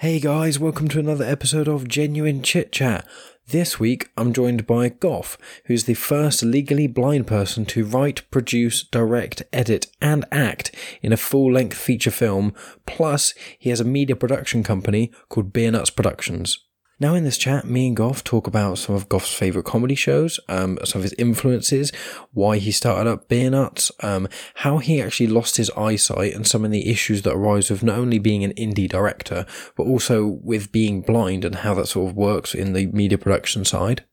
Hey guys, welcome to another episode of Genuine Chit Chat. This week I'm joined by Goff, who's the first legally blind person to write, produce, direct, edit, and act in a full length feature film. Plus, he has a media production company called Beer Nuts Productions. Now, in this chat, me and Goff talk about some of Goff's favourite comedy shows, um, some of his influences, why he started up Beer Nuts, um, how he actually lost his eyesight, and some of the issues that arise with not only being an indie director, but also with being blind and how that sort of works in the media production side.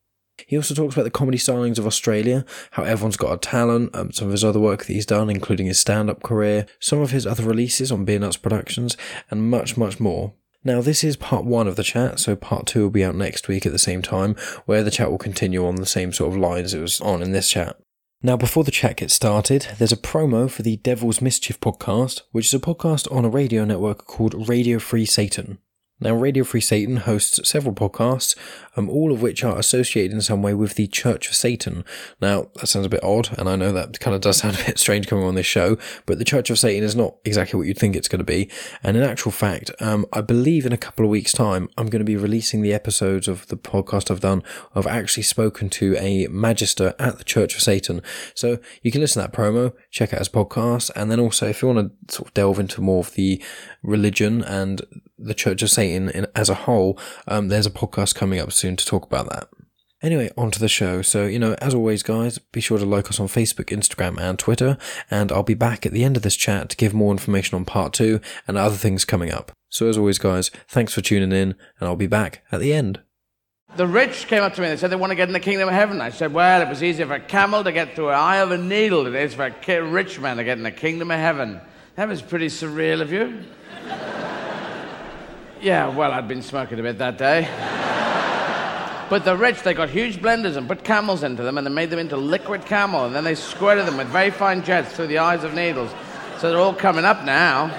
He also talks about the comedy stylings of Australia, how everyone's got a talent, um, some of his other work that he's done, including his stand up career, some of his other releases on Beer Nuts Productions, and much, much more. Now, this is part one of the chat, so part two will be out next week at the same time, where the chat will continue on the same sort of lines it was on in this chat. Now, before the chat gets started, there's a promo for the Devil's Mischief podcast, which is a podcast on a radio network called Radio Free Satan. Now, Radio Free Satan hosts several podcasts, um, all of which are associated in some way with the Church of Satan. Now, that sounds a bit odd, and I know that kind of does sound a bit strange coming on this show, but the Church of Satan is not exactly what you'd think it's going to be. And in actual fact, um, I believe in a couple of weeks' time, I'm going to be releasing the episodes of the podcast I've done. I've actually spoken to a magister at the Church of Satan. So you can listen to that promo, check out his podcast, and then also if you want to sort of delve into more of the religion and the Church of Satan in, as a whole, um, there's a podcast coming up soon to talk about that. Anyway, on to the show. So, you know, as always, guys, be sure to like us on Facebook, Instagram, and Twitter. And I'll be back at the end of this chat to give more information on part two and other things coming up. So, as always, guys, thanks for tuning in, and I'll be back at the end. The rich came up to me and they said they want to get in the kingdom of heaven. I said, well, it was easier for a camel to get through an eye of a needle than it is for a rich man to get in the kingdom of heaven. That was pretty surreal of you. Yeah, well, I'd been smoking a bit that day. but the rich, they got huge blenders and put camels into them and they made them into liquid camel and then they squirted them with very fine jets through the eyes of needles. So they're all coming up now.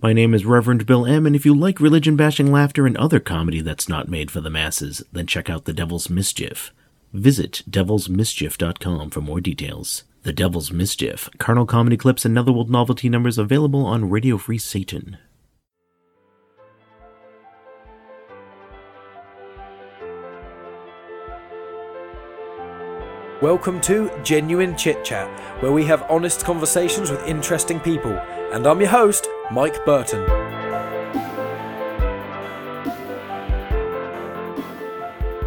My name is Reverend Bill M., and if you like religion bashing laughter and other comedy that's not made for the masses, then check out The Devil's Mischief. Visit devilsmischief.com for more details. The Devil's Mischief, carnal comedy clips and Netherworld novelty numbers available on Radio Free Satan. Welcome to Genuine Chit Chat, where we have honest conversations with interesting people. And I'm your host, Mike Burton.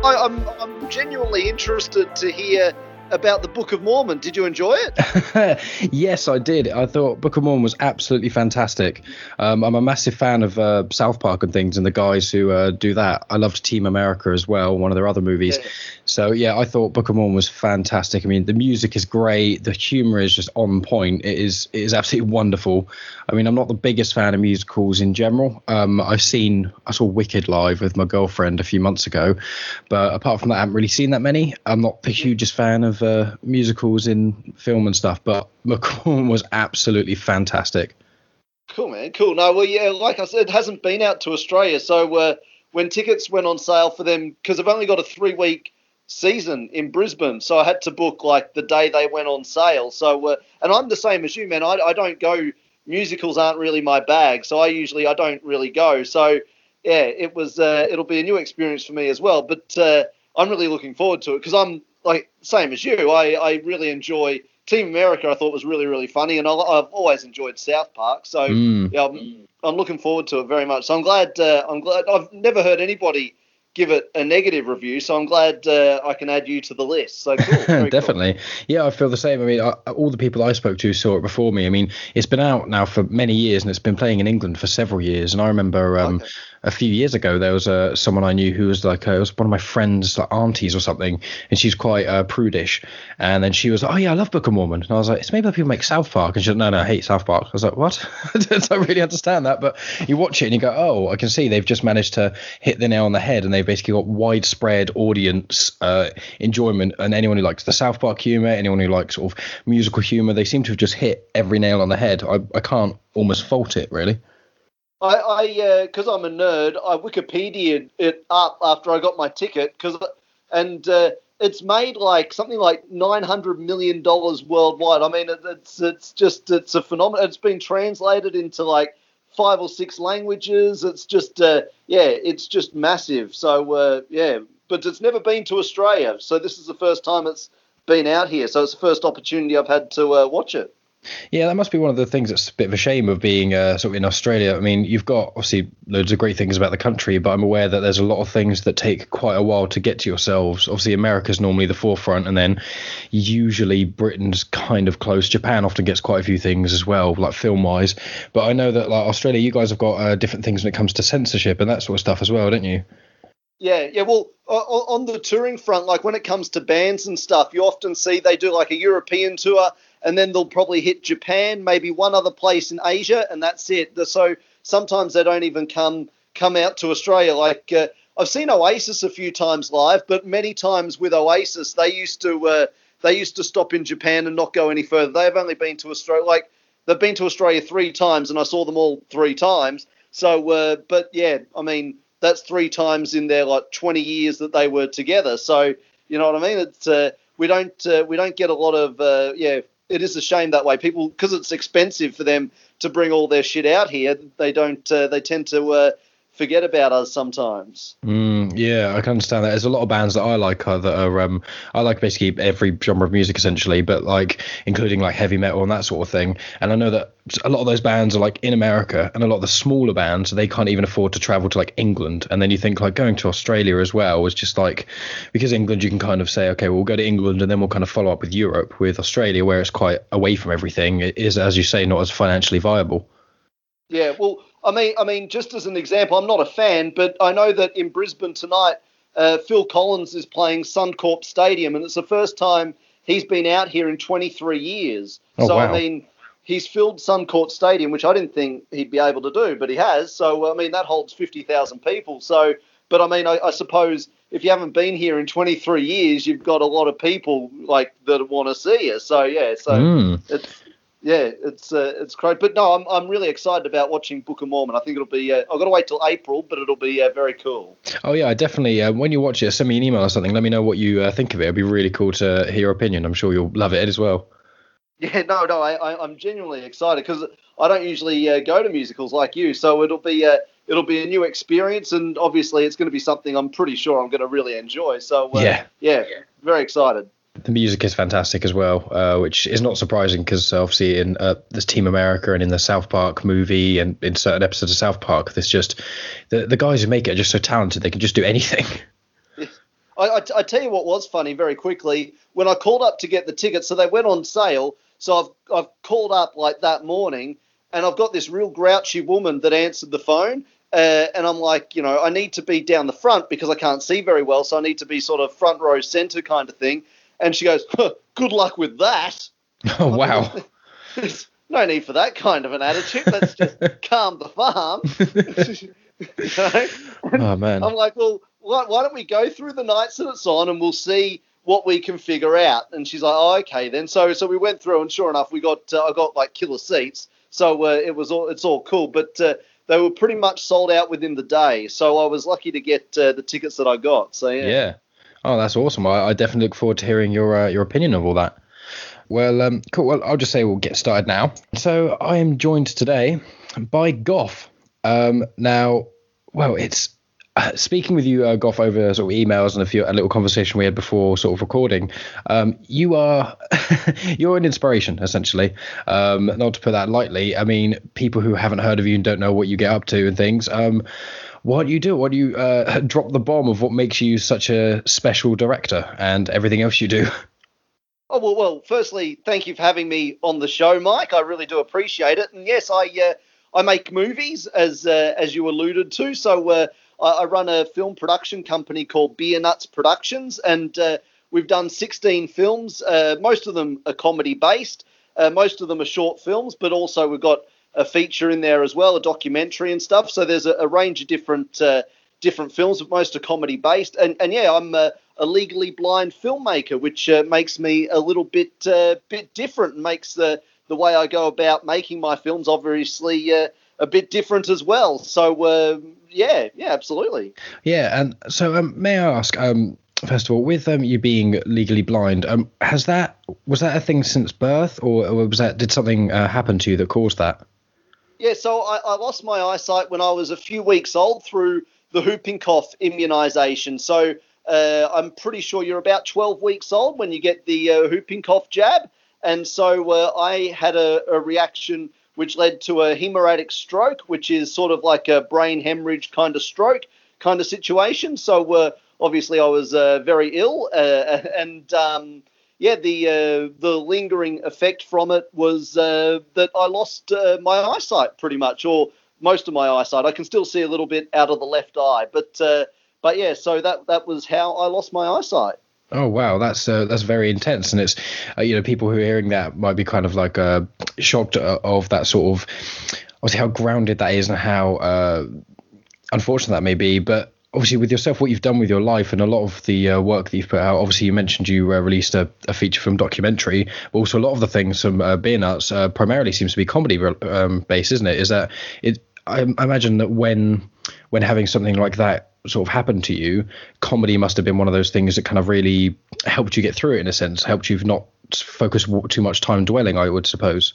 I, I'm genuinely interested to hear about the Book of Mormon. Did you enjoy it? yes, I did. I thought Book of Mormon was absolutely fantastic. Um, I'm a massive fan of uh, South Park and things, and the guys who uh, do that. I loved Team America as well, one of their other movies. Yeah. So yeah, I thought Book of Mormon was fantastic. I mean, the music is great, the humor is just on point. It is it is absolutely wonderful. I mean, I'm not the biggest fan of musicals in general. Um, I've seen I saw Wicked live with my girlfriend a few months ago, but apart from that, I haven't really seen that many. I'm not the hugest fan of uh, musicals in film and stuff, but McCorm was absolutely fantastic. Cool, man. Cool. No, well, yeah, like I said, it hasn't been out to Australia. So uh, when tickets went on sale for them, because I've only got a three week season in Brisbane, so I had to book like the day they went on sale. So, uh, and I'm the same as you, man. I, I don't go. Musicals aren't really my bag, so I usually I don't really go. So, yeah, it was. Uh, it'll be a new experience for me as well. But uh, I'm really looking forward to it because I'm like same as you. I, I really enjoy Team America. I thought was really really funny, and I, have always enjoyed South Park. So mm. yeah, I'm, I'm, looking forward to it very much. So I'm glad. Uh, I'm glad. I've never heard anybody give it a negative review. So I'm glad uh, I can add you to the list. So cool. Definitely. Cool. Yeah, I feel the same. I mean, I, all the people I spoke to saw it before me. I mean, it's been out now for many years and it's been playing in England for several years. And I remember um, okay a few years ago, there was uh, someone I knew who was like, uh, it was one of my friends' like, aunties or something, and she's quite uh, prudish. And then she was like, oh, yeah, I love Book of Mormon. And I was like, it's maybe people make South Park. And she's like, no, no, I hate South Park. I was like, what? I don't really understand that. But you watch it and you go, oh, I can see they've just managed to hit the nail on the head and they've basically got widespread audience uh, enjoyment. And anyone who likes the South Park humor, anyone who likes sort of musical humor, they seem to have just hit every nail on the head. I, I can't almost fault it, really. I, I, because uh, I'm a nerd, I Wikipedia it up after I got my ticket, because, and uh, it's made like something like nine hundred million dollars worldwide. I mean, it, it's it's just it's a phenomenon. It's been translated into like five or six languages. It's just uh, yeah, it's just massive. So uh, yeah, but it's never been to Australia. So this is the first time it's been out here. So it's the first opportunity I've had to uh, watch it. Yeah, that must be one of the things that's a bit of a shame of being uh, sort of in Australia. I mean, you've got obviously loads of great things about the country, but I'm aware that there's a lot of things that take quite a while to get to yourselves. Obviously, America's normally the forefront, and then usually Britain's kind of close. Japan often gets quite a few things as well, like film wise. But I know that like Australia, you guys have got uh, different things when it comes to censorship and that sort of stuff as well, don't you? Yeah, yeah. Well, on the touring front, like when it comes to bands and stuff, you often see they do like a European tour, and then they'll probably hit Japan, maybe one other place in Asia, and that's it. So sometimes they don't even come come out to Australia. Like uh, I've seen Oasis a few times live, but many times with Oasis, they used to uh, they used to stop in Japan and not go any further. They've only been to Australia like they've been to Australia three times, and I saw them all three times. So, uh, but yeah, I mean that's three times in their like 20 years that they were together. So you know what I mean? It's uh, we don't uh, we don't get a lot of uh, yeah. It is a shame that way. People because it's expensive for them to bring all their shit out here. They don't. Uh, they tend to uh, forget about us sometimes. Mm, yeah, I can understand that. There's a lot of bands that I like uh, that are um, I like basically every genre of music essentially, but like including like heavy metal and that sort of thing. And I know that a lot of those bands are like in America, and a lot of the smaller bands they can't even afford to travel to like England. And then you think like going to Australia as well was just like because England you can kind of say okay, well, we'll go to England and then we'll kind of follow up with Europe. With Australia, where it's quite away from everything, it is as you say not as financially viable. Yeah, well, I mean, I mean, just as an example, I'm not a fan, but I know that in Brisbane tonight, uh, Phil Collins is playing Suncorp Stadium, and it's the first time he's been out here in 23 years. Oh, so wow. I mean, he's filled Suncorp Stadium, which I didn't think he'd be able to do, but he has. So I mean, that holds 50,000 people. So, but I mean, I, I suppose if you haven't been here in 23 years, you've got a lot of people like that want to see you. So yeah, so Mm. it's yeah, it's uh, it's great. But no, I'm I'm really excited about watching Book of Mormon. I think it'll be. Uh, I've got to wait till April, but it'll be uh, very cool. Oh yeah, I definitely. Uh, when you watch it, send me an email or something. Let me know what you uh, think of it. It'd be really cool to hear your opinion. I'm sure you'll love it as well. Yeah, no, no, I, I I'm genuinely excited because I don't usually uh, go to musicals like you, so it'll be uh, it'll be a new experience, and obviously it's going to be something I'm pretty sure I'm going to really enjoy. So uh, Yeah. yeah, very excited. The music is fantastic as well, uh, which is not surprising because obviously in uh, this Team America and in the South Park movie and in certain episodes of South Park, there's just the the guys who make it are just so talented. They can just do anything. I, I, I tell you what was funny very quickly when I called up to get the tickets. So they went on sale. So I've I've called up like that morning, and I've got this real grouchy woman that answered the phone. Uh, and I'm like, you know, I need to be down the front because I can't see very well, so I need to be sort of front row center kind of thing. And she goes, huh, "Good luck with that." Oh wow! There's no need for that kind of an attitude. Let's just calm the farm. You know? Oh man! I'm like, well, why, why don't we go through the nights that it's on and we'll see what we can figure out? And she's like, oh, okay then. So so we went through and sure enough, we got uh, I got like killer seats. So uh, it was all it's all cool, but uh, they were pretty much sold out within the day. So I was lucky to get uh, the tickets that I got. So yeah. Yeah. Oh, that's awesome. I, I definitely look forward to hearing your uh, your opinion of all that. Well, um, cool. Well, I'll just say we'll get started now. So I am joined today by Goff. Um, now, well, it's uh, speaking with you, uh, Goff, over sort of emails and a few a little conversation we had before sort of recording. Um, you are you're an inspiration, essentially. Um, not to put that lightly. I mean, people who haven't heard of you and don't know what you get up to and things. Um, what do you do? What do you uh, drop the bomb of what makes you such a special director and everything else you do? Oh well, well. Firstly, thank you for having me on the show, Mike. I really do appreciate it. And yes, I uh, I make movies, as uh, as you alluded to. So uh, I, I run a film production company called Beer Nuts Productions, and uh, we've done 16 films. Uh, most of them are comedy based. Most of them are short films, but also we've got a feature in there as well, a documentary and stuff. So there's a, a range of different uh, different films, but most are comedy based. And and yeah, I'm uh, a legally blind filmmaker, which uh, makes me a little bit uh, bit different and makes the the way I go about making my films obviously uh, a bit different as well. So uh, yeah, yeah, absolutely. Yeah, and so um, may I ask, um, first of all, with um, you being legally blind, um, has that was that a thing since birth, or, or was that did something uh, happen to you that caused that? Yeah, so I, I lost my eyesight when I was a few weeks old through the whooping cough immunisation. So uh, I'm pretty sure you're about 12 weeks old when you get the uh, whooping cough jab. And so uh, I had a, a, reaction which led to a hemorrhagic stroke, which is sort of like a brain hemorrhage kind of stroke kind of situation. So uh, obviously I was uh, very ill, uh, and um, yeah, the uh, the lingering effect from it was uh, that I lost uh, my eyesight pretty much, or most of my eyesight. I can still see a little bit out of the left eye, but uh, but yeah, so that that was how I lost my eyesight. Oh wow, that's uh, that's very intense, and it's uh, you know people who are hearing that might be kind of like uh, shocked of that sort of obviously how grounded that is and how uh, unfortunate that may be. But obviously with yourself, what you've done with your life and a lot of the uh, work that you've put out. Obviously, you mentioned you uh, released a, a, feature film documentary, but also a lot of the things from uh, Beer Nuts uh, primarily seems to be comedy um, based, isn't it? Is that it? I, I imagine that when when having something like that sort of happen to you, comedy must have been one of those things that kind of really helped you get through it in a sense, helped you not focus too much time dwelling. I would suppose.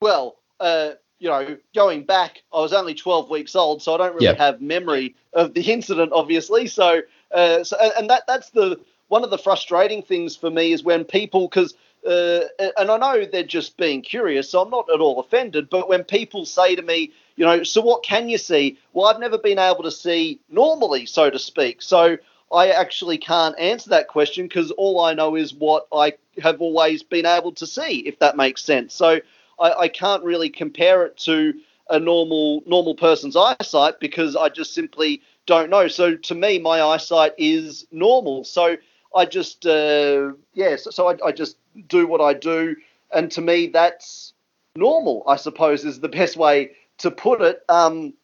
Well, uh, you know, going back, I was only 12 weeks old, so I don't really yep. have memory of the incident, obviously. So, uh, so and that that's the one of the frustrating things for me is when people, because, uh, and I know they're just being curious, so I'm not at all offended, but when people say to me, you know, so what can you see? Well, I've never been able to see normally, so to speak. So I actually can't answer that question because all I know is what I have always been able to see, if that makes sense. So, I, I can't really compare it to a normal normal person's eyesight because I just simply don't know. So to me, my eyesight is normal. So I just uh, yeah. So, so I, I, just do what I do, and to me, that's normal. I suppose is the best way to put it. Um,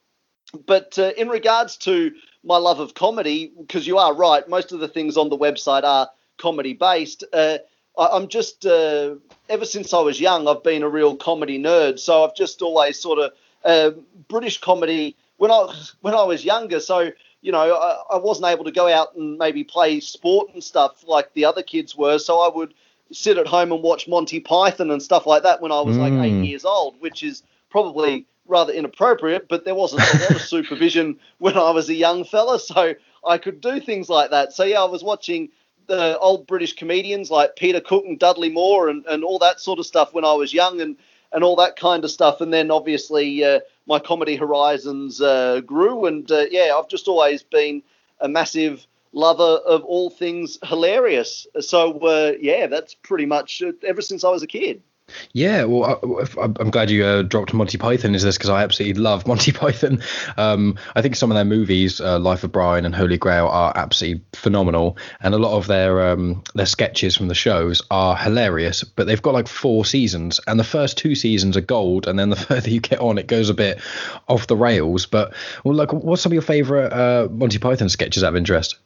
but uh, in regards to my love of comedy, because you are right, most of the things on the website are comedy based. Uh, I, am just uh, ever since I was young, I've been a real comedy nerd. So I've just always sort of uh, British comedy when I when I was younger. So you know, I, I, wasn't able to go out and maybe play sport and stuff like the other kids were. So I would sit at home and watch Monty Python and stuff like that when I was mm. like eight mm. years old, which is probably rather inappropriate. But there wasn't a lot of supervision when I was a young fella, so I could do things like that. So yeah, I was watching the old British comedians like Peter Cook and Dudley Moore and, and all that sort of stuff when I was young and, and all that kind of stuff. And then obviously uh, my comedy horizons uh, grew. And uh, yeah, I've just always been a massive lover of all things hilarious. So uh, yeah, that's pretty much ever since I was a kid. Yeah, well, I, am glad you uh, dropped Monty Python into this because I absolutely love Monty Python. Um, I think some of their movies, uh, Life of Brian and Holy Grail, are absolutely phenomenal, and a lot of their um, their sketches from the shows are hilarious. But they've got like four seasons, and the first two seasons are gold, and then the further you get on, it goes a bit off the rails. But well, like, what's some of your favourite uh, Monty Python sketches out of interest?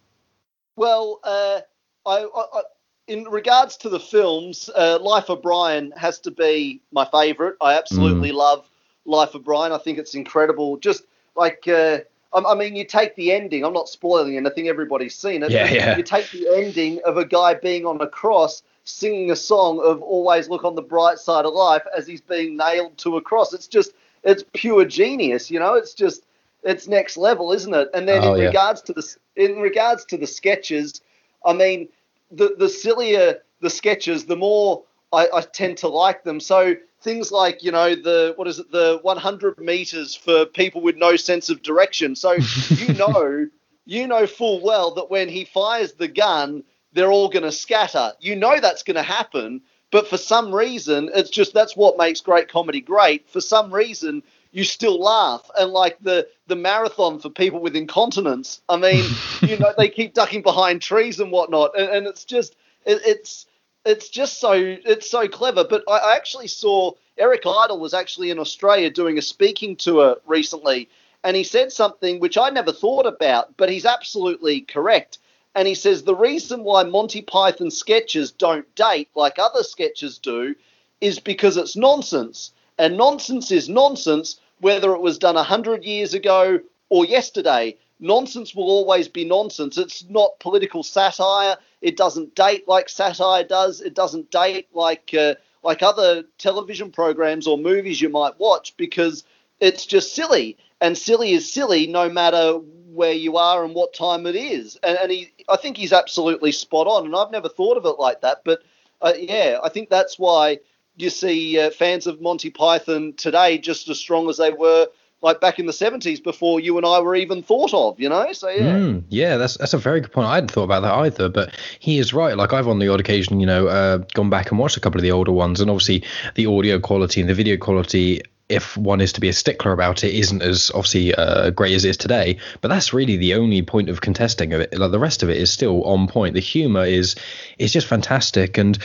Well, uh, I, I in regards to the films, uh, Life of Brian has to be my favourite. I absolutely mm. love Life of Brian. I think it's incredible. Just like, uh, I, mean, you take the ending. I'm not spoiling anything. Everybody's seen it. Yeah, yeah. You take the ending of a guy being on a cross singing a song of "Always look on the bright side of life" as he's being nailed to a cross. It's just, it's pure genius. You know, it's just, it's next level, isn't it? And then oh, in yeah. regards to the, in regards to the sketches, I mean the the sillier the sketches, the more I, I, tend to like them. So things like you know the what is it the 100 meters for people with no sense of direction. So you know you know full well that when he fires the gun, they're all going to scatter. You know that's going to happen. But for some reason, it's just that's what makes great comedy great. For some reason, you still laugh. And like the the marathon for people with incontinence, I mean, you know, they keep ducking behind trees and whatnot, and, and it's just it, it's it's just so it's so clever. But I, I actually saw Eric Idle was actually in Australia doing a speaking tour recently, and he said something which I never thought about, but he's absolutely correct. And he says the reason why Monty Python sketches don't date like other sketches do is because it's nonsense. And nonsense is nonsense, whether it was done 100 years ago or yesterday. Nonsense will always be nonsense. It's not political satire. It doesn't date like satire does. It doesn't date like uh, like other television programs or movies you might watch because it's just silly, and silly is silly no matter where you are and what time it is. And, and he, I think he's absolutely spot on. And I've never thought of it like that, but uh, yeah, I think that's why you see uh, fans of Monty Python today just as strong as they were like back in the 70s before you and I were even thought of, you know? So, yeah. Mm, yeah, that's that's a very good point. I hadn't thought about that either, but he is right. Like, I've on the odd occasion, you know, uh, gone back and watched a couple of the older ones, and obviously the audio quality and the video quality. If one is to be a stickler about it, isn't as obviously uh, great as it is today. But that's really the only point of contesting of it. Like the rest of it is still on point. The humor is is just fantastic, and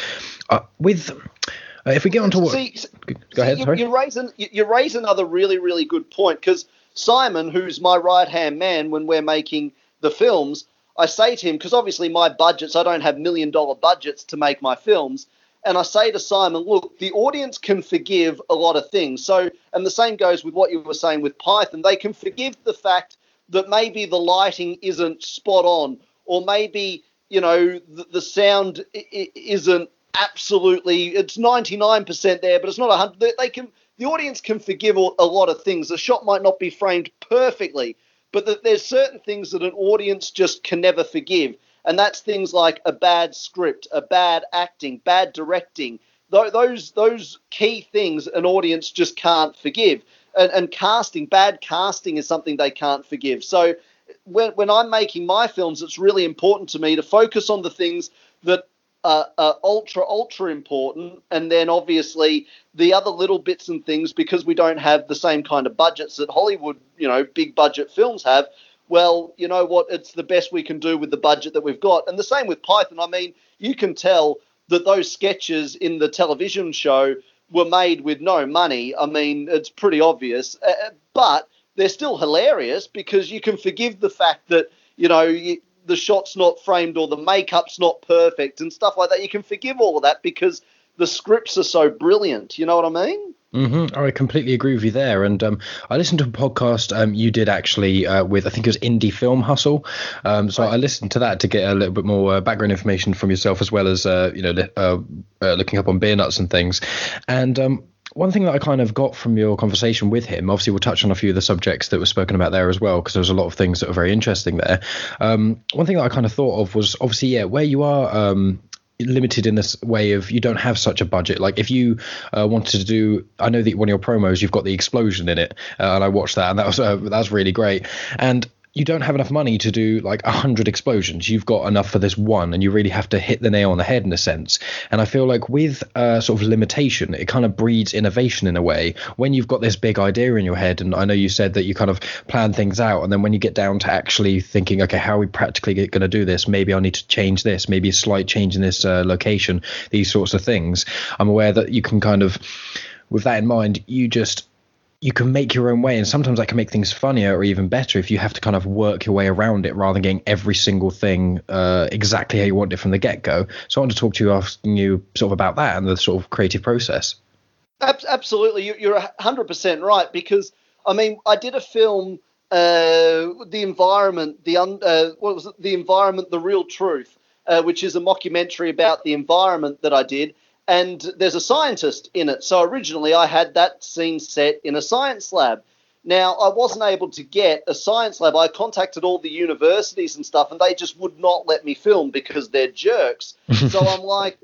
uh, with uh, if we get on to what, See, go ahead. you, sorry. you raise an, you, you raise another really really good point because Simon, who's my right hand man when we're making the films, I say to him because obviously my budgets I don't have million dollar budgets to make my films, and I say to Simon, look, the audience can forgive a lot of things. So, and the same goes with what you were saying with Python. They can forgive the fact that maybe the lighting isn't spot on, or maybe you know the, the sound isn't absolutely it's 99% there but it's not 100 they, can the audience can forgive a lot of things. The shot might not be framed perfectly but that there's certain things that an audience just can never forgive and that's things like a bad script a bad acting bad directing. Tho- those those key things an audience just can't forgive and, and casting bad casting is something they can't forgive. So when, when i'm making my films it's really important to me to focus on the things that uh, uh, ultra ultra important. And then obviously the other little bits and things because we don't have the same kind of budgets that hollywood you know big budget films have well you know what? It's the best we can do with the budget that we've got. And the same with python. I mean you can tell that those sketches in the television show were made with no money. I mean it's pretty obvious. Uh, but they're still hilarious because you can forgive the fact that you know you, the shot's not framed or the makeup's not perfect and stuff like that. You can forgive all of that because the scripts are so brilliant. You know what I mean? hmm I completely agree with you there. And um, I listened to a podcast um, you did actually uh, with, I think it was Indie Film Hustle. Um, so I listened to that to get a little bit more uh, background information from yourself, as well as uh, you know uh, uh, looking up on beer nuts and things. And um, one thing that I kind of got from your conversation with him, obviously we'll touch on a few of the subjects that were spoken about there as well, because there was a lot of things that were very interesting there. Um, one thing that I kind of thought of was obviously, yeah, where you are um, limited in this way of you don't have such a budget. Like if you uh, wanted to do, I know that one of your promos you've got the explosion in it, uh, and I watched that, and that was uh, that was really great. And you don't have enough money to do like a hundred explosions. You've got enough for this one, and you really have to hit the nail on the head in a sense. And I feel like with uh, sort of limitation, it kind of breeds innovation in a way. When you've got this big idea in your head, and I know you said that you kind of plan things out, and then when you get down to actually thinking, okay, how are we practically going to do this? Maybe I need to change this. Maybe a slight change in this uh, location. These sorts of things. I'm aware that you can kind of, with that in mind, you just you can make your own way and sometimes that can make things funnier or even better if you have to kind of work your way around it rather than getting every single thing uh, exactly how you want it from the get-go. So i want to talk to you asking you sort of about that and the sort of creative process. Absolutely, You- you're hundred percent right because I mean I did a film, uh, the environment, the un, uh, what was it? The environment, the real truth, uh, which is a mockumentary about the environment that I did, and there's a scientist in it. So originally I had that scene set in a science lab. Now I wasn't able to get a science lab. I contacted all the universities and stuff, and they just would not let me film because they're jerks. so I'm like,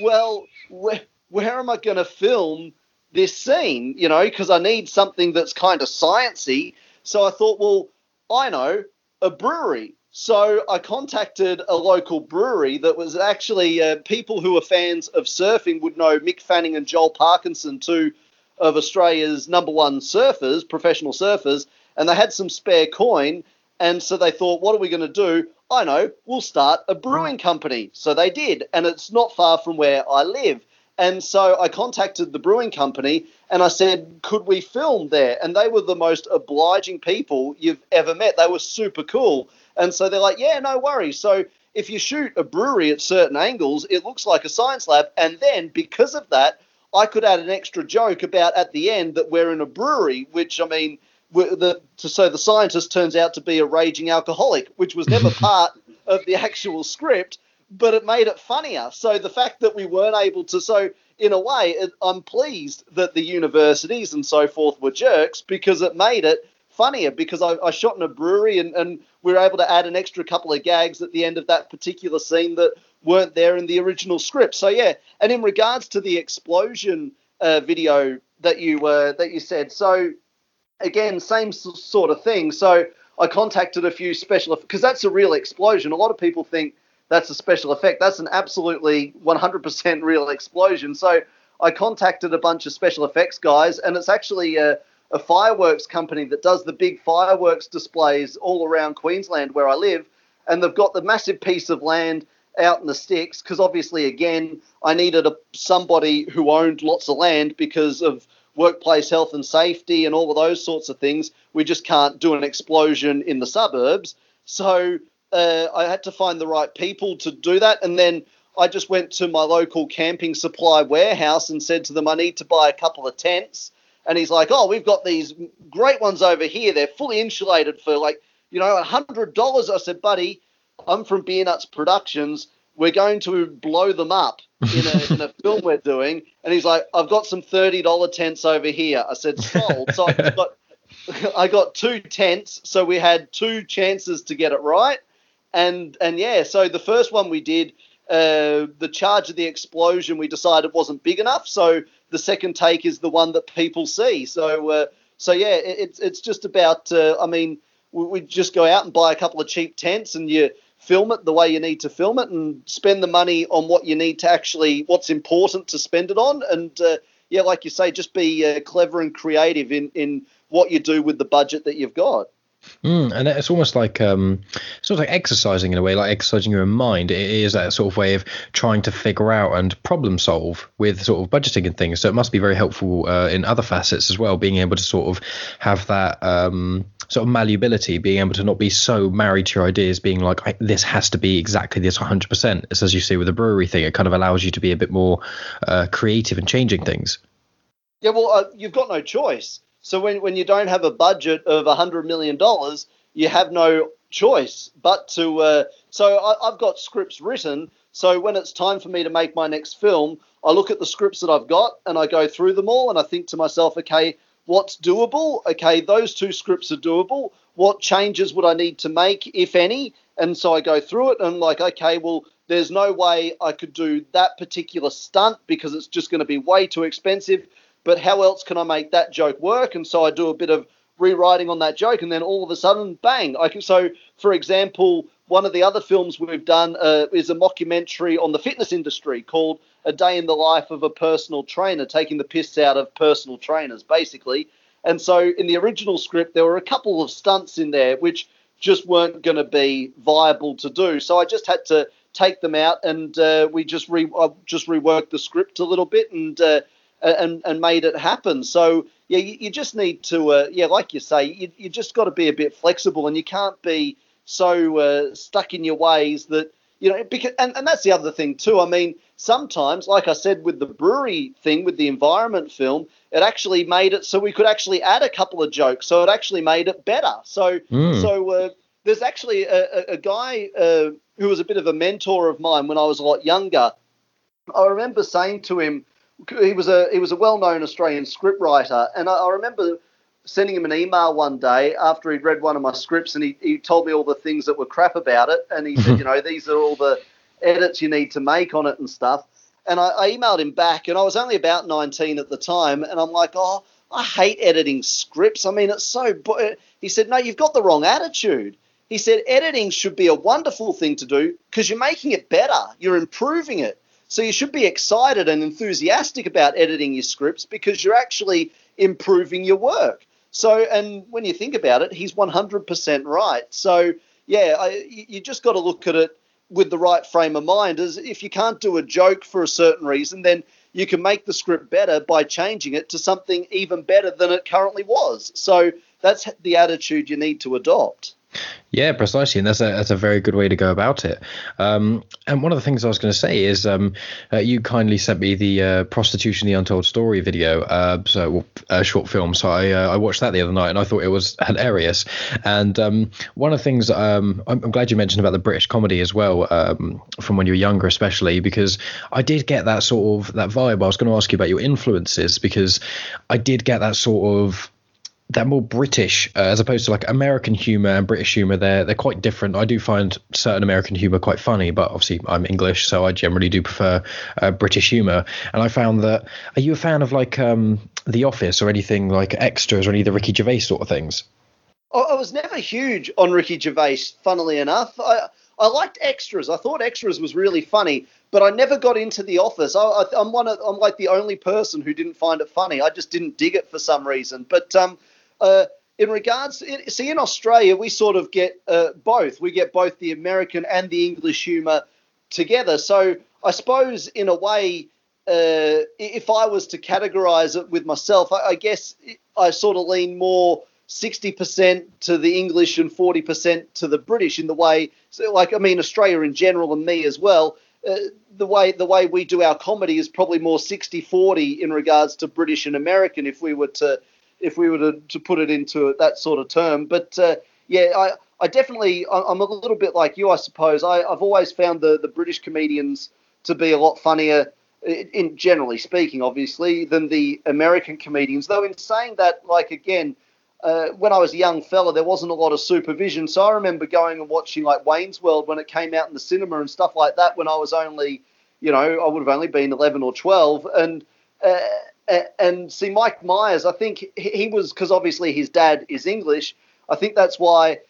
well, where, where am I going to film this scene? You know, because I need something that's kind of sciencey. So I thought, well, I know a brewery. So I contacted a local brewery that was actually uh, people who are fans of surfing would know Mick Fanning and Joel Parkinson, two of Australia's number one surfers, professional surfers, and they had some spare coin. And so they thought, what are we going to do? I know, we'll start a brewing company. So they did. And it's not far from where I live. And so I contacted the brewing company and I said, could we film there? And they were the most obliging people you've ever met. They were super cool. And so they're like, yeah, no worries. So if you shoot a brewery at certain angles, it looks like a science lab. And then because of that, I could add an extra joke about at the end that we're in a brewery, which I mean, the, to, so the scientist turns out to be a raging alcoholic, which was never part of the actual script, but it made it funnier. So the fact that we weren't able to, so in a way, it, I'm pleased that the universities and so forth were jerks because it made it funnier. Because I, I shot in a brewery and, and we were able to add an extra couple of gags at the end of that particular scene that weren't there in the original script. So yeah, and in regards to the explosion uh, video that you uh, that you said, so again, same sort of thing. So I contacted a few special because that's a real explosion. A lot of people think that's a special effect. That's an absolutely 100% real explosion. So I contacted a bunch of special effects guys, and it's actually a, a fireworks company that does the big fireworks displays all around Queensland where I live. And they've got the massive piece of land out in the sticks because obviously, again, I needed a, somebody who owned lots of land because of workplace health and safety and all of those sorts of things. We just can't do an explosion in the suburbs. So uh, I had to find the right people to do that. And then I just went to my local camping supply warehouse and said to them, I need to buy a couple of tents. And he's like, Oh, we've got these great ones over here. They're fully insulated for like, you know, a $100. I said, Buddy, I'm from Beer Nuts Productions. We're going to blow them up in a, in a film we're doing. And he's like, I've got some $30 tents over here. I said, Sold. So I got, I got two tents. So we had two chances to get it right and and yeah, so the first one we did, uh, the charge of the explosion, we decided wasn't big enough. So the second take is the one that people see. So uh, so yeah, it, it's it's just about. Uh, I mean, we, we just go out and buy a couple of cheap tents, and you film it the way you need to film it, and spend the money on what you need to actually, what's important to spend it on, and uh, yeah, like you say, just be uh, clever and creative in in what you do with the budget that you've got. Mm, and it's almost like um, sort of like exercising in a way, like exercising your own mind. It is that sort of way of trying to figure out and problem solve with sort of budgeting and things. So it must be very helpful uh, in other facets as well, being able to sort of have that um, sort of malleability, being able to not be so married to your ideas, being like this has to be exactly this 100%. It's as you see with the brewery thing, it kind of allows you to be a bit more uh, creative and changing things. Yeah, well, uh, you've got no choice. So when, when you don't have a budget of $100 million, you have no choice but to. Uh, so I, I've got scripts written. So when it's time for me to make my next film, I look at the scripts that I've got and I go through them all and I think to myself, okay, what's doable? Okay, those two scripts are doable. What changes would I need to make, if any? And so I go through it and I'm like, okay, well, there's no way I could do that particular stunt because it's just going to be way too expensive but how else can I make that joke work? And so I do a bit of rewriting on that joke, and then all of a sudden, bang! I can. So, for example, one of the other films we've done uh, is a mockumentary on the fitness industry called "A Day in the Life of a Personal Trainer," taking the piss out of personal trainers, basically. And so, in the original script, there were a couple of stunts in there which just weren't going to be viable to do. So I just had to take them out, and uh, we just re I just reworked the script a little bit and. Uh, and and made it happen. So yeah, you, you just need to uh, yeah, like you say, you you just got to be a bit flexible, and you can't be so uh, stuck in your ways that you know because and, and that's the other thing too. I mean, sometimes, like I said with the brewery thing with the environment film, it actually made it so we could actually add a couple of jokes, so it actually made it better. So mm. so. Uh, there's actually a, a, a guy uh, who was a bit of a mentor of mine when I was a lot younger. I remember saying to him, he was a he was a well-known Australian scriptwriter, and I, I, remember sending him an email one day after he'd read one of my scripts, and he, he told me all the things that were crap about it, and he said, you know, these are all the edits you need to make on it and stuff. And I, I emailed him back, and I was only about 19 at the time, and I'm like, oh, I hate editing scripts. I mean, it's so. He said, no, you've got the wrong attitude. He said, editing should be a wonderful thing to do because you're making it better, you're improving it. So you should be excited and enthusiastic about editing your scripts because you're actually improving your work. So, and when you think about it, he's 100% right. So, yeah, I, you just got to look at it with the right frame of mind. As if you can't do a joke for a certain reason, then you can make the script better by changing it to something even better than it currently was. So that's the attitude you need to adopt. Yeah, precisely, and that's a that's a very good way to go about it. Um, and one of the things I was going to say is, um, uh, you kindly sent me the uh, prostitution: the untold story video, uh, so a short film. So I uh, I watched that the other night, and I thought it was hilarious. And um, one of the things um, I'm, I'm, glad you mentioned about the British comedy as well, um, from when you were younger, especially because I did get that sort of that vibe. I was going to ask you about your influences because I did get that sort of they're more British uh, as opposed to like American humor and British humor. They're they're quite different. I do find certain American humor quite funny, but obviously I'm English, so I generally do prefer uh, British humor. And I found that are you a fan of like um, The Office or anything like Extras or any of the Ricky Gervais sort of things? I was never huge on Ricky Gervais. Funnily enough, I I liked Extras. I thought Extras was really funny, but I never got into The Office. I, am one of, I'm like the only person who didn't find it funny. I just didn't dig it for some reason. But um, uh, in regards, see, in Australia, we sort of get uh, both. We get both the American and the English humour together. So I suppose, in a way, uh, if I was to categorise it with myself, I, I, guess I sort of lean more 60% to the English and 40% to the British in the way, so like, I mean, Australia in general and me as well. Uh, the way the way we do our comedy is probably more 60-40 in regards to British and American if we were to if we were to, to put it into that sort of term. But uh, yeah, I, I definitely, I'm a little bit like you, I suppose. I, I've always found the, the British comedians to be a lot funnier, in generally speaking, obviously, than the American comedians. Though in saying that, like again, uh, when I was a young fella, there wasn't a lot of supervision. So I remember going and watching like Wayne's World when it came out in the cinema and stuff like that when I was only, you know, I would have only been 11 or 12. And uh, and see Mike Myers, I think he was because obviously his dad is English. I think that's why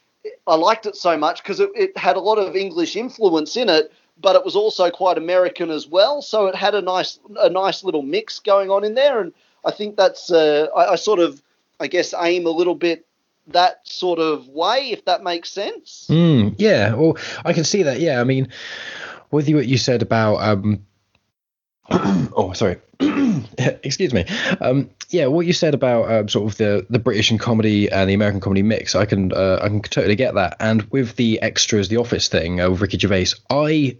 I liked it so much because it, it, had a lot of English influence in it, but it was also quite American as well. So it had a nice a nice little mix going on in there, and I think that's uh, I, I sort of I guess aim a little bit that sort of way, if that makes sense. Mm, yeah, well, I can see that. Yeah, I mean, with you what you said about um, oh, sorry. Excuse me. Um, yeah, what you said about um, sort of the, the British and comedy and the American comedy mix, I can uh, I can totally get that. And with the extras, the Office thing uh, with Ricky Gervais, I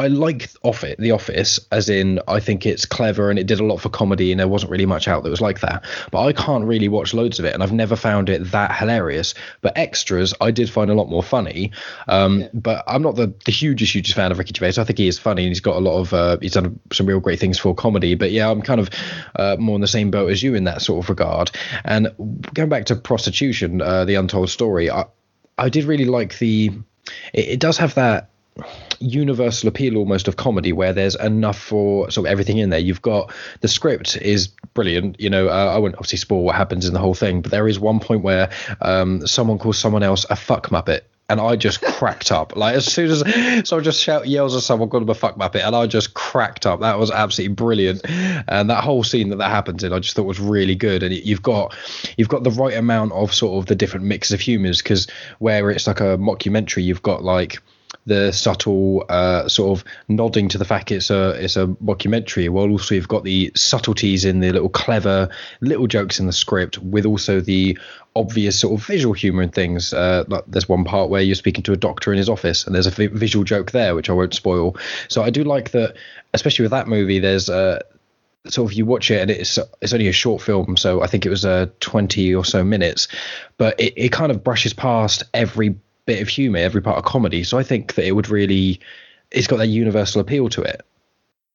I like Office, The Office, as in I think it's clever and it did a lot for comedy, and there wasn't really much out that was like that. But I can't really watch loads of it, and I've never found it that hilarious. But extras, I did find a lot more funny. Um, yeah. But I'm not the, the hugest, hugest fan of Ricky Gervais. I think he is funny, and he's got a lot of uh, he's done some real great things for comedy. But yeah, I'm kind of uh, more in the same boat as you in that sort of regard. And going back to prostitution, uh, the untold story, I I did really like the. It, it does have that universal appeal almost of comedy where there's enough for sort of everything in there. You've got the script is brilliant. You know, uh, I won't obviously spoil what happens in the whole thing, but there is one point where um, someone calls someone else a fuck muppet. And I just cracked up. Like as soon as someone just shout yells at someone, called them a fuck muppet, and I just cracked up. That was absolutely brilliant. And that whole scene that that happens in, I just thought was really good. And you've got you've got the right amount of sort of the different mixes of humours because where it's like a mockumentary, you've got like the subtle uh, sort of nodding to the fact it's a it's a mockumentary, while also you've got the subtleties in the little clever little jokes in the script, with also the obvious sort of visual humor and things. Uh, like there's one part where you're speaking to a doctor in his office, and there's a visual joke there, which I won't spoil. So I do like that, especially with that movie. There's uh, sort of you watch it and it's it's only a short film so i think it was uh 20 or so minutes but it, it kind of brushes past every bit of humour, every part of comedy. So I think that it would really, it's got that universal appeal to it.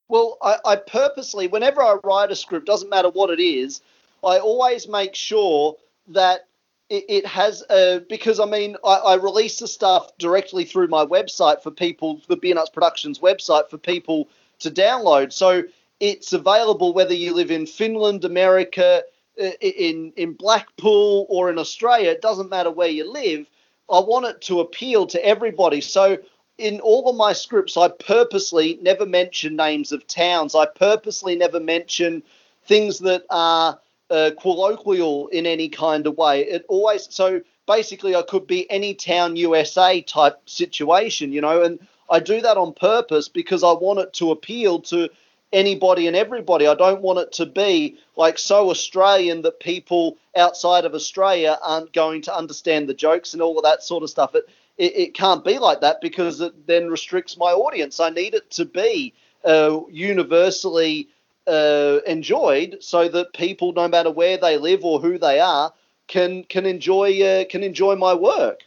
Well, I, I purposely, whenever I write a script, doesn't matter what it is, I always make sure that it, it has a because I mean I, I, release the stuff directly through my website for people, the Beer Nuts Productions website for people to download. So it's available whether you live in Finland, America, uh, in in Blackpool, or in Australia. It doesn't matter where you live. I want it to appeal to everybody. So in all of my scripts, I purposely never mention names of towns. I purposely never mention things that are uh, colloquial in any kind of way. It always so basically I could be any town USA type situation, you know, and I do that on purpose because I want it to appeal to anybody and everybody. I don't want it to be like so Australian that people outside of Australia aren't going to understand the jokes and all of that sort of stuff. It it, it can't be like that because it then restricts my audience. I need it to be uh, universally uh, enjoyed so that people, no matter where they live or who they are, can can enjoy uh, can enjoy my work.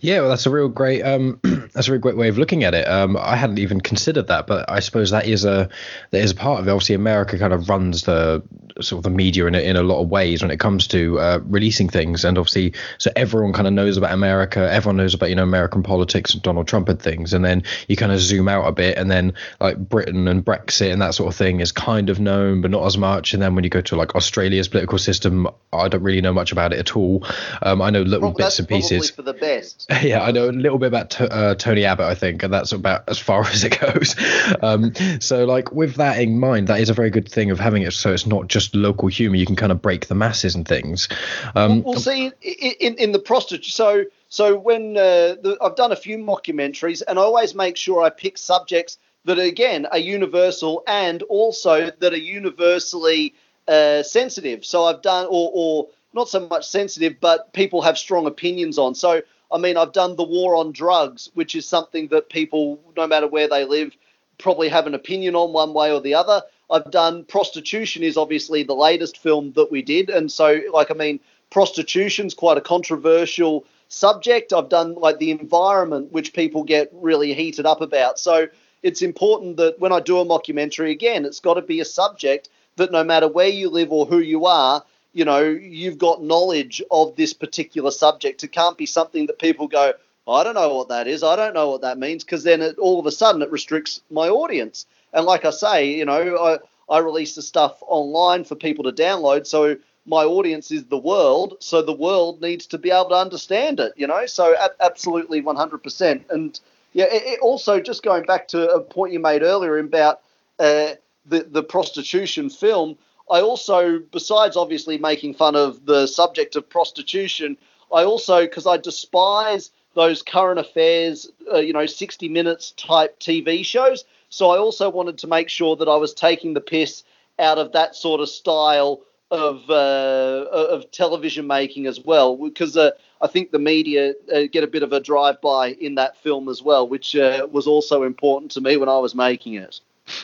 Yeah, well, that's a real great um, that's a really great way of looking at it. Um, I hadn't even considered that, but I suppose that is a that is a part of it. Obviously, America kind of runs the sort of the media in a, in a lot of ways when it comes to uh, releasing things, and obviously, so everyone kind of knows about America. Everyone knows about you know American politics and Donald Trump and things, and then you kind of zoom out a bit, and then like Britain and Brexit and that sort of thing is kind of known, but not as much. And then when you go to like Australia's political system, I don't really know much about it at all. Um, I know little Well, bits and pieces. for the best. Yeah, I know a little bit about to, uh, Tony Abbott, I think, and that's about as far as it goes. Um, so, like with that in mind, that is a very good thing of having it so it's not just local humour. You can kind of break the masses and things. Um, Well, see, i- in in the prostitute. So so when uh, the, I've done a few mockumentaries, and I always make sure I pick subjects that again are universal and also that are universally uh, sensitive. So I've done or or not so much sensitive, but people have strong opinions on. So I mean, I've done the war on drugs, which is something that people, no matter where they live, probably have an opinion on one way or the other. I've done prostitution is obviously the latest film that we did, and so like I mean, prostitution's quite a controversial subject. I've done like the environment, which people get really heated up about. So it's important that when I do a mockumentary, again, it's got to be a subject that no matter where you live or who you are, you know, you've got knowledge of this particular subject. It can't be something that people go, I don't know what that is. I don't know what that means, because then it, all of a sudden it restricts my audience. And like I say, you know, I, I release the stuff online for people to download. So my audience is the world. So the world needs to be able to understand it, you know? So absolutely 100%. And yeah, it, it also just going back to a point you made earlier about uh, the, the prostitution film, I also, besides obviously making fun of the subject of prostitution, I also, because I despise those current affairs, uh, you know, 60 minutes type TV shows. So I also wanted to make sure that I was taking the piss out of that sort of style of uh, of television making as well, because uh, I think the media uh, get a bit of a drive by in that film as well, which uh, was also important to me when I was making it.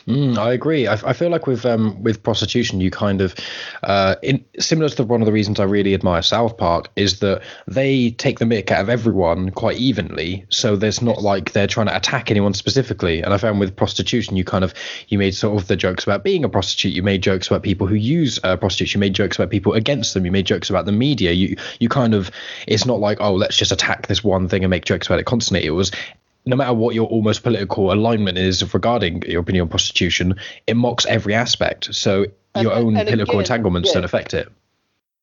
Mm, I agree. I, I feel like with um, with prostitution, you kind of, uh, in, similar to one of the reasons I really admire South Park is that they take the mick out of everyone quite evenly. So there's not like they're trying to attack anyone specifically. And I found with prostitution, you kind of you made sort of the jokes about being a prostitute. You made jokes about people who use uh, prostitutes. You made jokes about people against them. You made jokes about the media. You you kind of it's not like oh let's just attack this one thing and make jokes about it constantly. It was no matter what your almost political alignment is regarding your opinion on prostitution, it mocks every aspect. So And- your own political again, entanglements yeah. don't affect it.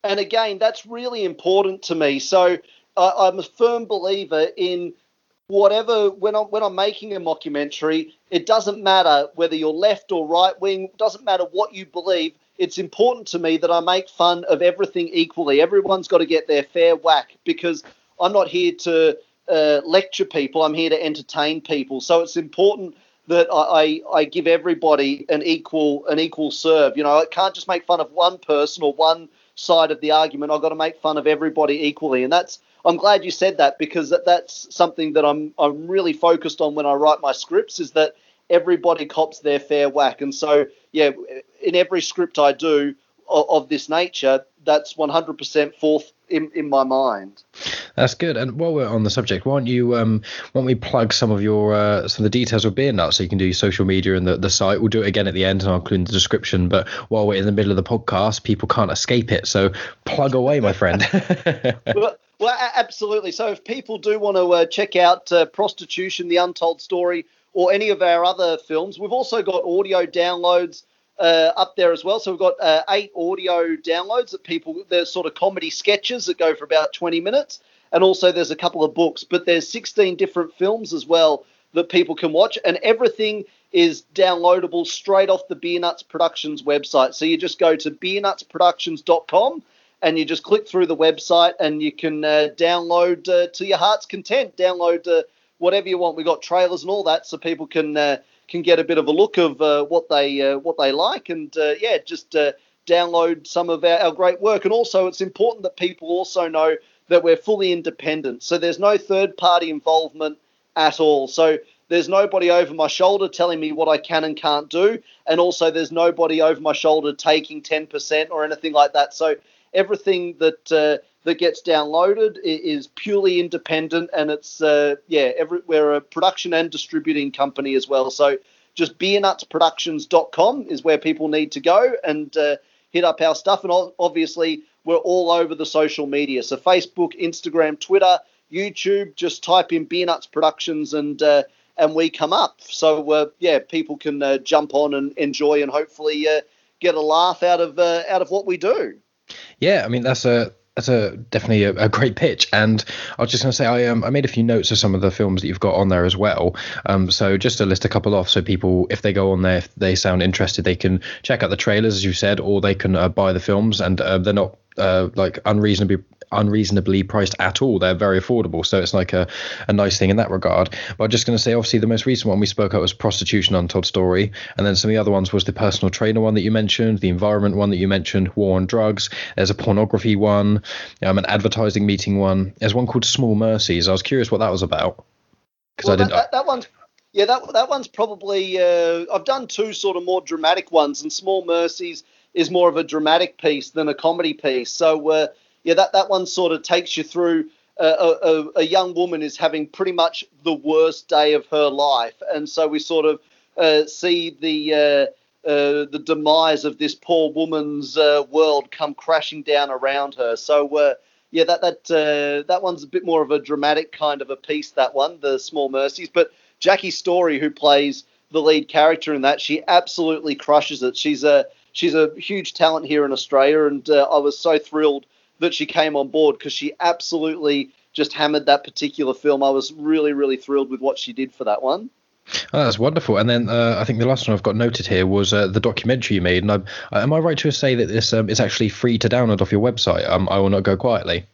and again, that's really important to me. So I I'm a firm believer in whatever when I'm when I'm making a mockumentary, it doesn't matter whether you're left or right wing. Doesn't matter what you believe. It's important to me that I make fun of everything equally. Everyone's got to get their fair whack because I'm not here to uh, lecture people. I'm here to entertain people. So it's important that I, I, I give everybody an equal an equal serve. You know, I can't just make fun of one person or one side of the argument. I've got to make fun of everybody equally, and that's. I'm glad you said that because that, that's something that I'm I'm really focused on when I write my scripts is that everybody cops their fair whack, and so yeah, in every script I do of, of this nature, that's 100% forth in, in my mind. That's good. And while we're on the subject, why don't you um why don't we plug some of your uh, some of the details of Beer Nuts so you can do your social media and the, the site. We'll do it again at the end and I'll include in the description. But while we're in the middle of the podcast, people can't escape it. So plug away, my friend. well, well, absolutely. So if people do want to uh, check out uh, Prostitution, The Untold Story, or any of our other films, we've also got audio downloads uh, up there as well. So we've got uh, eight audio downloads that people, they're sort of comedy sketches that go for about 20 minutes. And also there's a couple of books, but there's 16 different films as well that people can watch. And everything is downloadable straight off the Beer Nuts Productions website. So you just go to beernutsproductions.com and you just click through the website and you can uh, download uh, to your heart's content. Download uh, whatever you want. We've got trailers and all that, so people can uh, can get a bit of a look of uh, what they uh, what they like, and uh, yeah, just uh, download some of our, our great work. And also, it's important that people also know that we're fully independent. So there's no third party involvement at all. So there's nobody over my shoulder telling me what I can and can't do. And also, there's nobody over my shoulder taking 10% or anything like that. So everything that uh, that gets downloaded is purely independent, and it's uh, yeah, every, we're a production and distributing company as well. So just beernutsproductions.com is where people need to go and uh, hit up our stuff. And obviously, we're all over the social media. So Facebook, Instagram, Twitter, YouTube. Just type in Beer Nuts Productions and uh, and we come up. So uh, yeah, people can uh, jump on and enjoy and hopefully uh, get a laugh out of out of what we do. Yeah, I mean that's a that's a definitely a, a, great pitch. And I was just going to say, I um, I made a few notes of some of the films that you've got on there as well. Um, so just to list a couple off, so people, if they go on there, if they sound interested, they can check out the trailers, as you said, or they can uh, buy the films, and uh, they're not uh, like unreasonably unreasonably priced at all. They're very affordable, so it's like a, a nice thing in that regard. But I'm just going to say, obviously, the most recent one we spoke about was Prostitution Untold Story, and then some of the other ones was the personal trainer one that you mentioned, the environment one that you mentioned, War on Drugs. There's a pornography one, um, an advertising meeting one. There's one called Small Mercies. I was curious what that was about because well, I didn't. That, that, that one's yeah, that that one's probably. Uh, I've done two sort of more dramatic ones, and Small Mercies is more of a dramatic piece than a comedy piece. So uh, yeah, that that one sort of takes you through. Uh, a, a, young woman is having pretty much the worst day of her life, and so we sort of uh, see the uh, uh the demise of this poor woman's world come crashing down around her. So yeah, that that that one's a bit more of a dramatic kind of a piece. That one, the Small Mercies, but Jackie Story, who plays the lead character in that, she absolutely crushes it. She's a she's a huge talent here in Australia, and I was so thrilled that she came on board because she absolutely just hammered that particular film. I was really, really thrilled with what she did for that one. Oh, that's wonderful. And then uh, I think the last one I've got noted here was uh, the documentary you made. And I'm, uh, am I right to say that this um, is actually free to download off your website? Um, I will not go quietly.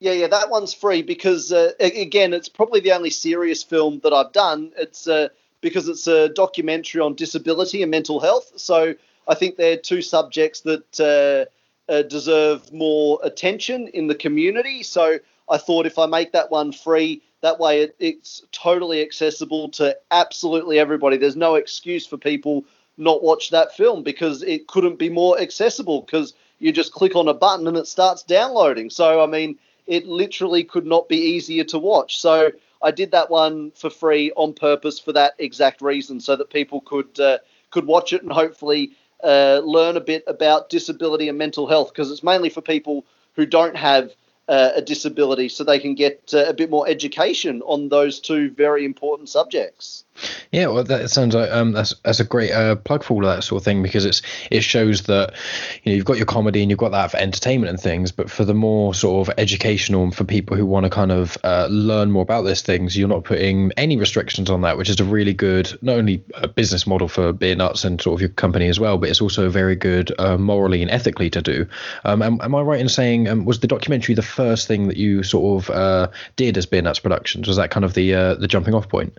Yeah, yeah, that one's free because uh, again, it's probably the only serious film that I've done. It's uh, because it's a documentary on disability and mental health. So I think they're two subjects that uh, uh, deserve more attention in the community. So I thought if I make that one free, that way it, it's totally accessible to absolutely everybody. There's no excuse for people not watch that film because it couldn't be more accessible because you just click on a button and it starts downloading. So I mean, it literally could not be easier to watch. So I did that one for free on purpose for that exact reason, so that people could uh, could watch it and hopefully uh, learn a bit about disability and mental health because it's mainly for people who don't have uh, a disability so they can get uh, a bit more education on those two very important subjects. Yeah, well, that sounds like um, that's that's a great uh, plug for all of that sort of thing because it's it shows that you know you've got your comedy and you've got that for entertainment and things, but for the more sort of educational and for people who want to kind of uh, learn more about these things, you're not putting any restrictions on that, which is a really good not only a business model for beer nuts and sort of your company as well, but it's also very good uh, morally and ethically to do. Um, am, am, I right in saying um, was the documentary the first thing that you sort of uh, did as beer nuts productions? Was that kind of the uh, the jumping off point?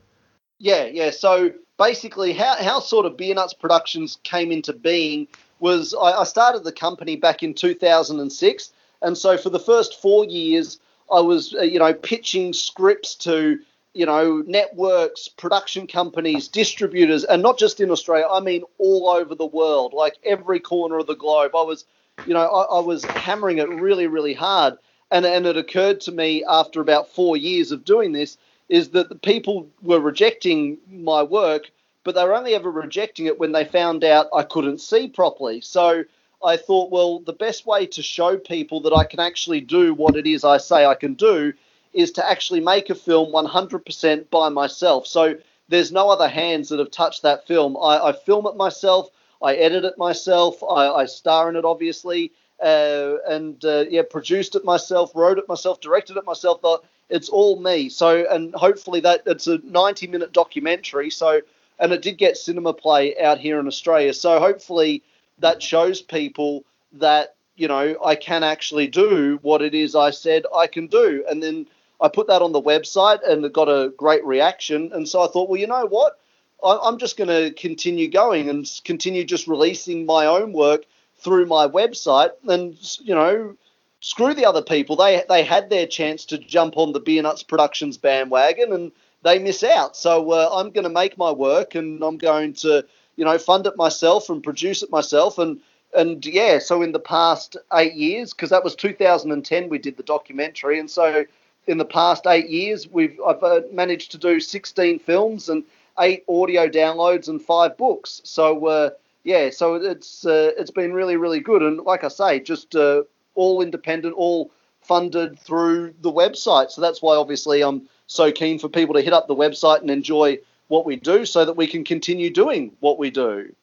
Yeah, yeah. So basically, how, how sort of Beer Nuts Productions came into being was I, I started the company back in 2006. And so for the first four years, I was, uh, you know, pitching scripts to, you know, networks, production companies, distributors, and not just in Australia, I mean all over the world, like every corner of the globe. I was, you know, I, I was hammering it really, really hard. And, and it occurred to me after about four years of doing this is that the people were rejecting my work, but they were only ever rejecting it when they found out I couldn't see properly. So I thought, well, the best way to show people that I can actually do what it is I say I can do is to actually make a film 100% by myself. So there's no other hands that have touched that film. I, I film it myself, I edit it myself, I, I star in it, obviously. Uh, and uh, yeah, produced it myself, wrote it myself, directed it myself. It's all me. So, and hopefully that it's a 90 minute documentary. So, and it did get cinema play out here in Australia. So, hopefully that shows people that, you know, I can actually do what it is I said I can do. And then I put that on the website and it got a great reaction. And so I thought, well, you know what? I'm just going to continue going and continue just releasing my own work through my website, and you know, screw the other people. They they had their chance to jump on the Beer Nuts Productions bandwagon, and they miss out. So uh, I'm going to make my work, and I'm going to you know fund it myself and produce it myself, and and yeah. So in the past eight years, because that was 2010, we did the documentary, and so in the past eight years, we've I've uh, managed to do 16 films and eight audio downloads and five books. So uh, yeah, so it's uh, it's been really really good, and like I say, just uh, all independent, all funded through the website. So that's why obviously I'm so keen for people to hit up the website and enjoy what we do, so that we can continue doing what we do.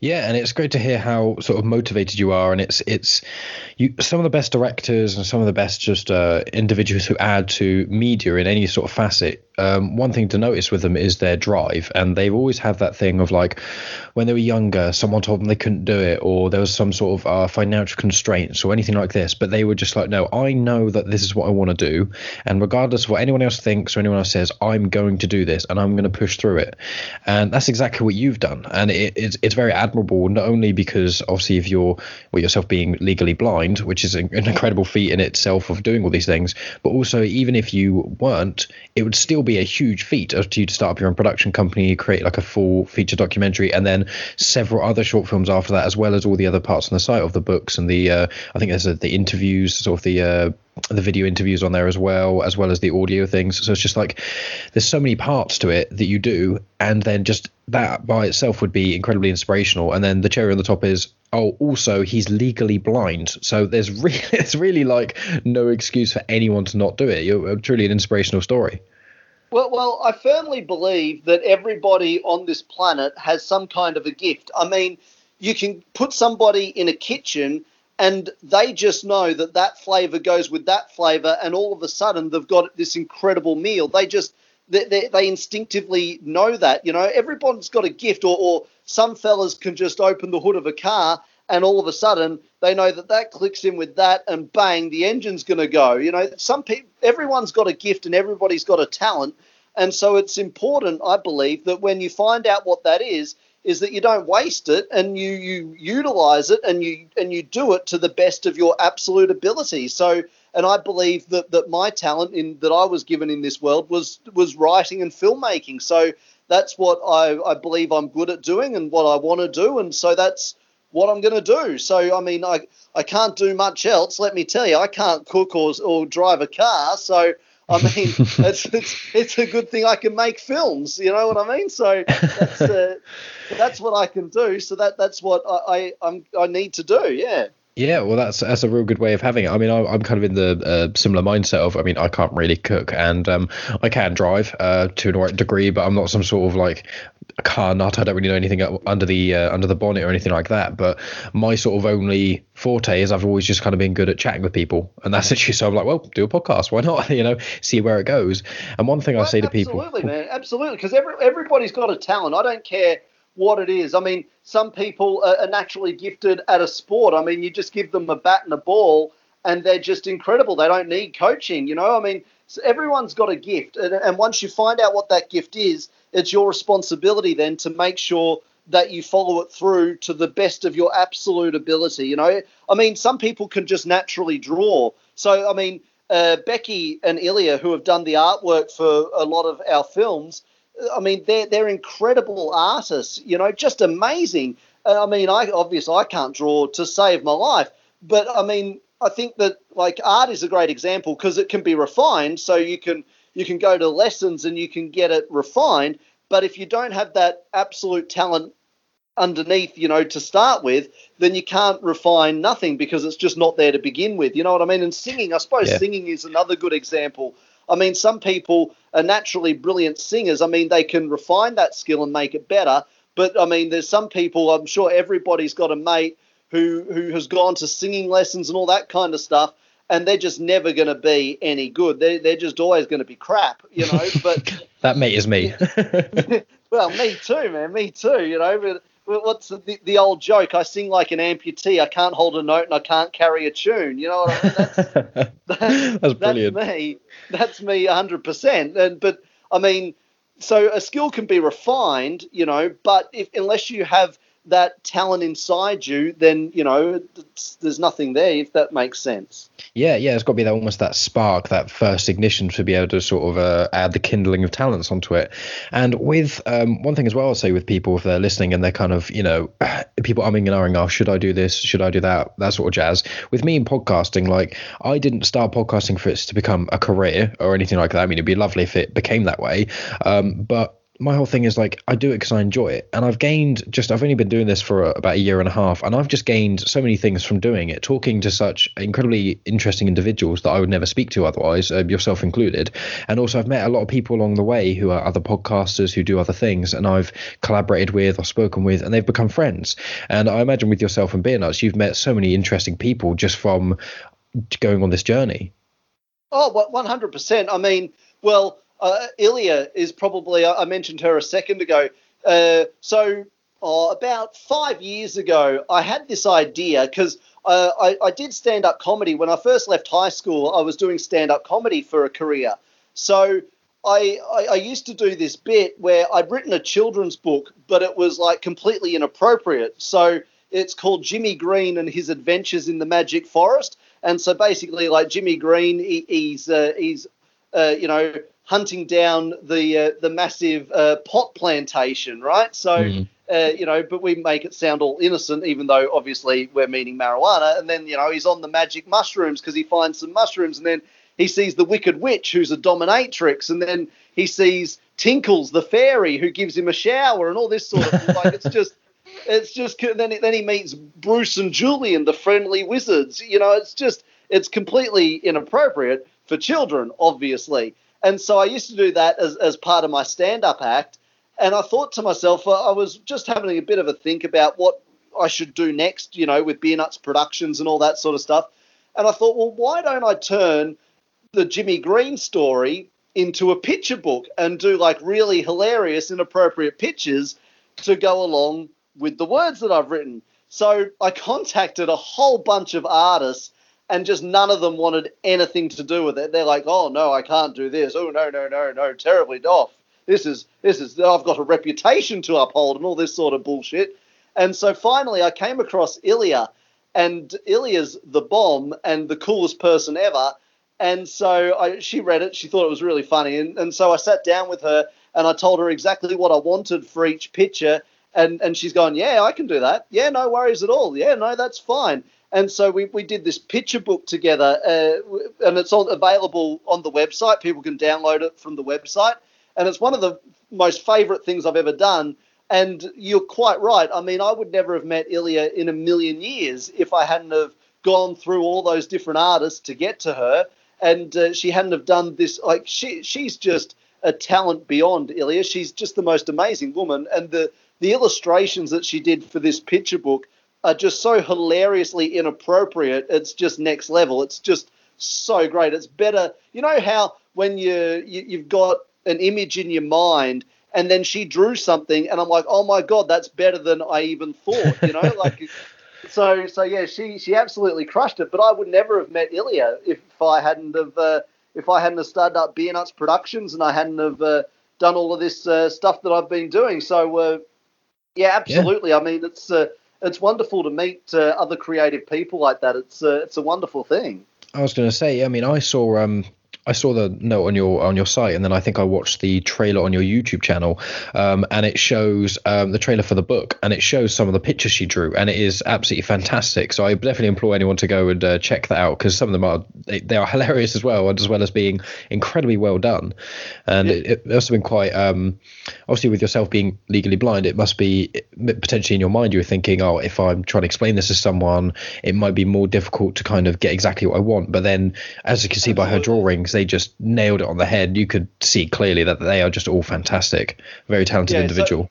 Yeah, and it's great to hear how sort of motivated you are, and it's it's you some of the best directors and some of the best just uh, individuals who add to media in any sort of facet. Um, one thing to notice with them is their drive, and they've always had that thing of like when they were younger, someone told them they couldn't do it, or there was some sort of uh, financial constraints or anything like this, but they were just like, no, I know that this is what I want to do, and regardless of what anyone else thinks or anyone else says, I'm going to do this, and I'm going to push through it, and that's exactly what you've done, and it, it's it's very admirable, not only because obviously if you're well yourself being legally blind, which is an incredible feat in itself of doing all these things, but also even if you weren't, it would still be a huge feat of you to start up your own production company, create like a full feature documentary, and then several other short films after that, as well as all the other parts on the site of the books and the uh, I think there's a, the interviews, sort of the uh, the video interviews on there as well, as well as the audio things. So it's just like there's so many parts to it that you do, and then just that by itself would be incredibly inspirational. And then the cherry on the top is oh, also he's legally blind, so there's really it's really like no excuse for anyone to not do it. You're uh, truly an inspirational story. Well, well, I firmly believe that everybody on this planet has some kind of a gift. I mean, you can put somebody in a kitchen and they just know that that flavor goes with that flavor, and all of a sudden they've got this incredible meal. They just they, they, they instinctively know that. You know, everyone's got a gift, or, or some fellas can just open the hood of a car and all of a sudden they know that that clicks in with that and bang the engine's going to go you know some people everyone's got a gift and everybody's got a talent and so it's important i believe that when you find out what that is is that you don't waste it and you you utilize it and you and you do it to the best of your absolute ability so and i believe that that my talent in that i was given in this world was was writing and filmmaking so that's what i i believe i'm good at doing and what i want to do and so that's what I'm going to do. So, I mean, I, I can't do much else. Let me tell you, I can't cook or, or drive a car. So, I mean, it's, it's, it's a good thing I can make films. You know what I mean? So that's, uh, that's what I can do. So that that's what I, I I'm I need to do. Yeah. Yeah, well, that's that's a real good way of having it. I mean, I, am kind of in the uh, similar mindset of, I mean, I can't really cook, and um, I can drive uh, to a degree, but I'm not some sort of like a car nut. I don't really know anything under the uh, under the bonnet or anything like that. But my sort of only forte is I've always just kind of been good at chatting with people, and that's actually so I'm like, well, do a podcast, why not? you know, see where it goes. And one thing I say to people, absolutely, man, absolutely, because every, everybody's got a talent. I don't care what it is. I mean, some people are naturally gifted at a sport. I mean, you just give them a bat and a ball, and they're just incredible. They don't need coaching, you know. I mean, so everyone's got a gift, and, and once you find out what that gift is, it's your responsibility then to make sure that you follow it through to the best of your absolute ability. You know, I mean, some people can just naturally draw. So, I mean, uh, Becky and Ilya, who have done the artwork for a lot of our films, I mean, they're they're incredible artists. You know, just amazing. I mean, I obviously I can't draw to save my life, but I mean, I think that like art is a great example because it can be refined. So you can you can go to lessons and you can get it refined. But if you don't have that absolute talent underneath, you know, to start with, then you can't refine nothing because it's just not there to begin with. You know what I mean? And singing, I suppose yeah. singing is another good example. I mean, some people are naturally brilliant singers. I mean, they can refine that skill and make it better. But I mean, there's some people. I'm sure everybody's got a mate who who has gone to singing lessons and all that kind of stuff, and they're just never going to be any good. They're they're just always going to be crap, you know. But that mate is me. well, me too, man. Me too. You know, but what's the, the old joke? I sing like an amputee. I can't hold a note and I can't carry a tune. You know what I mean? That's, that's brilliant. That's me. That's me 100%. And but I mean, so a skill can be refined, you know, but if unless you have that talent inside you, then you know there's nothing there. If that makes sense. Yeah, yeah, it's got to be that almost that spark, that first ignition to be able to sort of uh, add the kindling of talents onto it. And with um, one thing as well, I'll say with people if they're listening and they're kind of you know people umming and ahhing, oh, should I do this? Should I do that? That sort of jazz. With me in podcasting, like I didn't start podcasting for it to become a career or anything like that. I mean, it'd be lovely if it became that way, um, but my whole thing is like I do it because I enjoy it, and I've gained just I've only been doing this for about a year and a half, and I've just gained so many things from doing it, talking to such incredibly interesting individuals that I would never speak to otherwise, uh, yourself included, and also I've met a lot of people along the way who are other podcasters who do other things, and I've collaborated with or spoken with, and they've become friends. And I imagine with yourself and Beer Nuts, you've met so many interesting people just from going on this journey. Oh, 100%. I mean, well uh, Ilya is probably, I mentioned her a second ago. Uh, so, oh, about five years ago, I had this idea because uh, I, I, did stand up comedy. When I first left high school, I was doing stand up comedy for a career. So, I, I, I, used to do this bit where I'd written a children's book, but it was like completely inappropriate. So, it's called Jimmy Green and His Adventures in the Magic Forest. And so basically, like Jimmy Green, he, he's uh, he's uh, you know hunting down the uh, the massive uh, pot plantation, right? So. Mm. Uh, you know, but we make it sound all innocent, even though obviously we're meaning marijuana. And then, you know, he's on the magic mushrooms because he finds some mushrooms, and then he sees the Wicked Witch, who's a dominatrix, and then he sees Tinkles, the fairy, who gives him a shower, and all this sort of like. It's just, it's just. Then, then he meets Bruce and Julian, the friendly wizards. You know, it's just, it's completely inappropriate for children, obviously. And so I used to do that as, as part of my stand up act. And I thought to myself, I was just having a bit of a think about what I should do next, you know, with Beer Nuts Productions and all that sort of stuff. And I thought, well, why don't I turn the Jimmy Green story into a picture book and do like really hilarious, inappropriate pictures to go along with the words that I've written? So I contacted a whole bunch of artists and just none of them wanted anything to do with it. They're like, "Oh no, I can't do this. Oh no, no, no, no, terribly off. This is this is I've got a reputation to uphold and all this sort of bullshit." And so finally, I came across Ilya, and Ilya's the bomb and the coolest person ever. And so I, she read it. She thought it was really funny, and, and so I sat down with her and I told her exactly what I wanted for each picture. And, and she's gone, yeah, I can do that. Yeah, no worries at all. Yeah, no, that's fine. And so we, we did this picture book together, uh, and it's all available on the website. People can download it from the website. And it's one of the most favorite things I've ever done. And you're quite right. I mean, I would never have met Ilya in a million years if I hadn't have gone through all those different artists to get to her. And uh, she hadn't have done this. Like she, she's just a talent beyond Ilya. She's just the most amazing woman. And the the illustrations that she did for this picture book are just so hilariously inappropriate. It's just next level. It's just so great. It's better. You know how when you, you you've got an image in your mind and then she drew something and I'm like, oh my god, that's better than I even thought. You know, like so so yeah, she she absolutely crushed it. But I would never have met Ilya if I hadn't have uh, if I hadn't have started up Beer Nuts Productions and I hadn't have uh, done all of this uh, stuff that I've been doing. So uh, yeah, absolutely. Yeah. I mean, it's uh, it's wonderful to meet uh, other creative people like that. It's uh, it's a wonderful thing. I was going to say, I mean, I saw um, I saw the note on your on your site, and then I think I watched the trailer on your YouTube channel, um, and it shows um, the trailer for the book, and it shows some of the pictures she drew, and it is absolutely fantastic. So I definitely implore anyone to go and uh, check that out because some of them are they, they, are hilarious as well, as well as being incredibly well done. And yeah. it, it, must have been quite um, obviously with yourself being legally blind, it must be potentially in your mind you were thinking, oh, if I'm trying to explain this to someone, it might be more difficult to kind of get exactly what I want. But then, as you can see by her drawings they just nailed it on the head. You could see clearly that they are just all fantastic, very talented yeah, individual. So,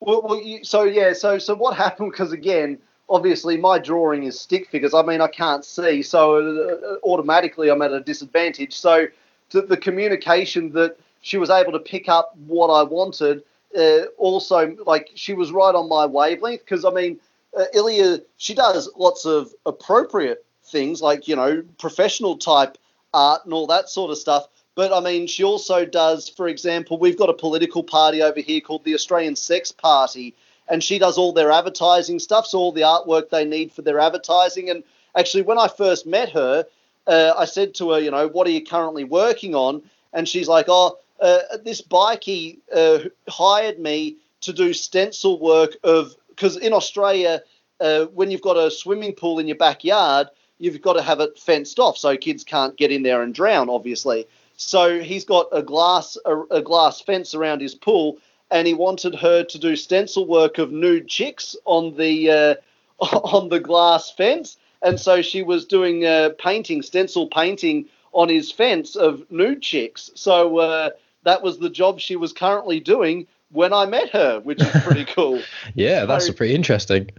well, well you, so yeah, so so what happened? Because again, obviously my drawing is stick figures. I mean, I can't see, so uh, automatically I'm at a disadvantage. So the communication that she was able to pick up what I wanted. Uh, also, like she was right on my wavelength because I mean, uh, Ilya, she does lots of appropriate things like you know professional type art and all that sort of stuff. But I mean, she also does, for example, we've got a political party over here called the Australian Sex Party, and she does all their advertising stuff, so all the artwork they need for their advertising. And actually, when I first met her, uh, I said to her, you know, what are you currently working on? And she's like, oh, uh, this bikie uh, hired me to do stencil work of because in Australia, uh, when you've got a swimming pool in your backyard, you've got to have it fenced off so kids can't get in there and drown, obviously. So he's got a glass a, a glass fence around his pool, and he wanted her to do stencil work of nude chicks on the uh, on the glass fence, and so she was doing uh, painting, stencil painting on his fence of nude chicks. So uh, that was the job she was currently doing when I met her, which is pretty cool. yeah, that's pretty interesting.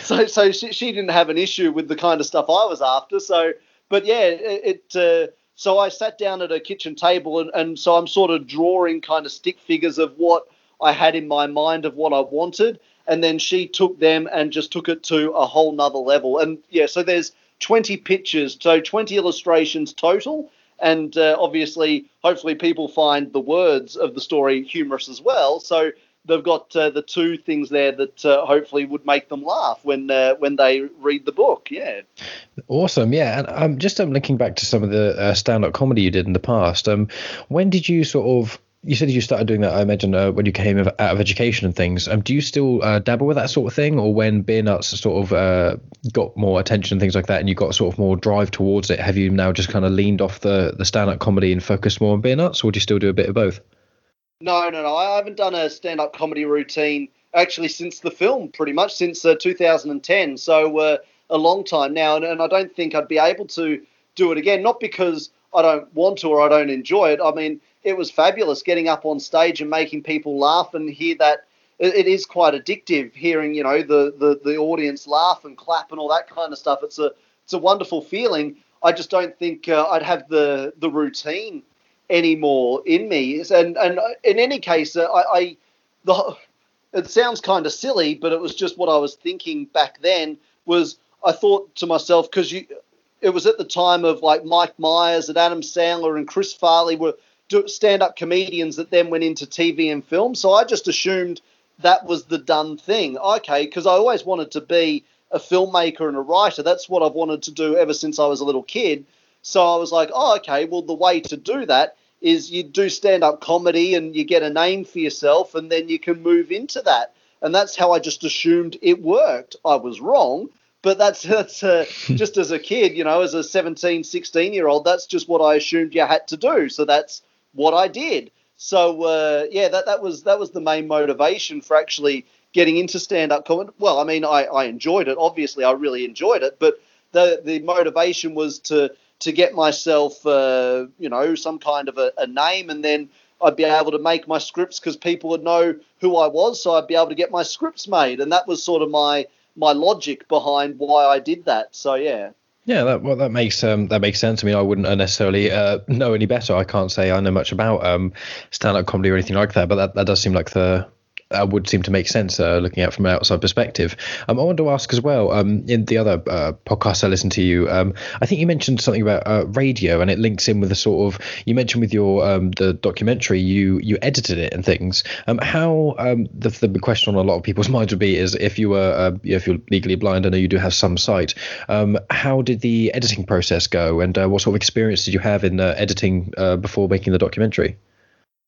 So, so she, she didn't have an issue with the kind of stuff I was after. So, but yeah, it. it uh, so I sat down at a kitchen table, and, and so I'm sort of drawing kind of stick figures of what I had in my mind of what I wanted, and then she took them and just took it to a whole nother level. And yeah, so there's 20 pictures, so 20 illustrations total. And uh, obviously, hopefully, people find the words of the story humorous as well. So they've got uh, the two things there that uh, hopefully would make them laugh when uh, when they read the book. Yeah. Awesome. Yeah, and um, just um, linking back to some of the uh, stand-up comedy you did in the past. Um, when did you sort of you said you started doing that, I imagine, uh, when you came out of education and things. Um, do you still uh, dabble with that sort of thing, or when Beer Nuts sort of uh, got more attention and things like that, and you got sort of more drive towards it, have you now just kind of leaned off the the stand up comedy and focused more on Beer Nuts, or do you still do a bit of both? No, no, no. I haven't done a stand up comedy routine actually since the film, pretty much since uh, 2010. So uh, a long time now, and, and I don't think I'd be able to do it again. Not because I don't want to or I don't enjoy it. I mean it was fabulous getting up on stage and making people laugh and hear that. It, is quite addictive hearing, you know, the, the, the audience laugh and clap and all that kind of stuff. It's a it's a wonderful feeling. I just don't think uh, I'd have the the routine anymore in me. And and in any case, uh, I, I the it sounds kind of silly, but it was just what I was thinking back then. Was I thought to myself because you, it was at the time of like Mike Myers and Adam Sandler and Chris Farley were stand-up comedians that then went into TV and film. So I just assumed that was the done thing. Okay, because I always wanted to be a filmmaker and a writer. That's what I've wanted to do ever since I was a little kid. So I was like, oh, okay, well, the way to do that is you do stand up comedy and you get a name for yourself and then you can move into that. And that's how I just assumed it worked. I was wrong, but that's, that's uh, just as a kid, you know, as a 17, 16 year old, that's just what I assumed you had to do. So that's what I did. So uh, yeah, that that was that was the main motivation for actually getting into stand up comedy. Well, I mean, I, I enjoyed it. Obviously, I really enjoyed it, but the the motivation was to to get myself, uh, you know, some kind of a, a name, and then I'd be able to make my scripts because people would know who I was, so I'd be able to get my scripts made, and that was sort of my my logic behind why I did that. So yeah. Yeah, that well, that makes um, that makes sense. I mean, I wouldn't necessarily uh, know any better. I can't say I know much about um, stand-up comedy or anything like that, but that, that does seem like the uh, would seem to make sense uh, looking at from an outside perspective. Um, I wanted to ask as well. Um, in the other uh, podcast I listened to you, um, I think you mentioned something about uh, radio, and it links in with the sort of you mentioned with your um, the documentary. You you edited it and things. Um, how um, the the question on a lot of people's minds would be is if you were uh, if you're legally blind, I know you do have some sight. how did the editing process go, and uh, what sort of experience did you have in editing before making the documentary?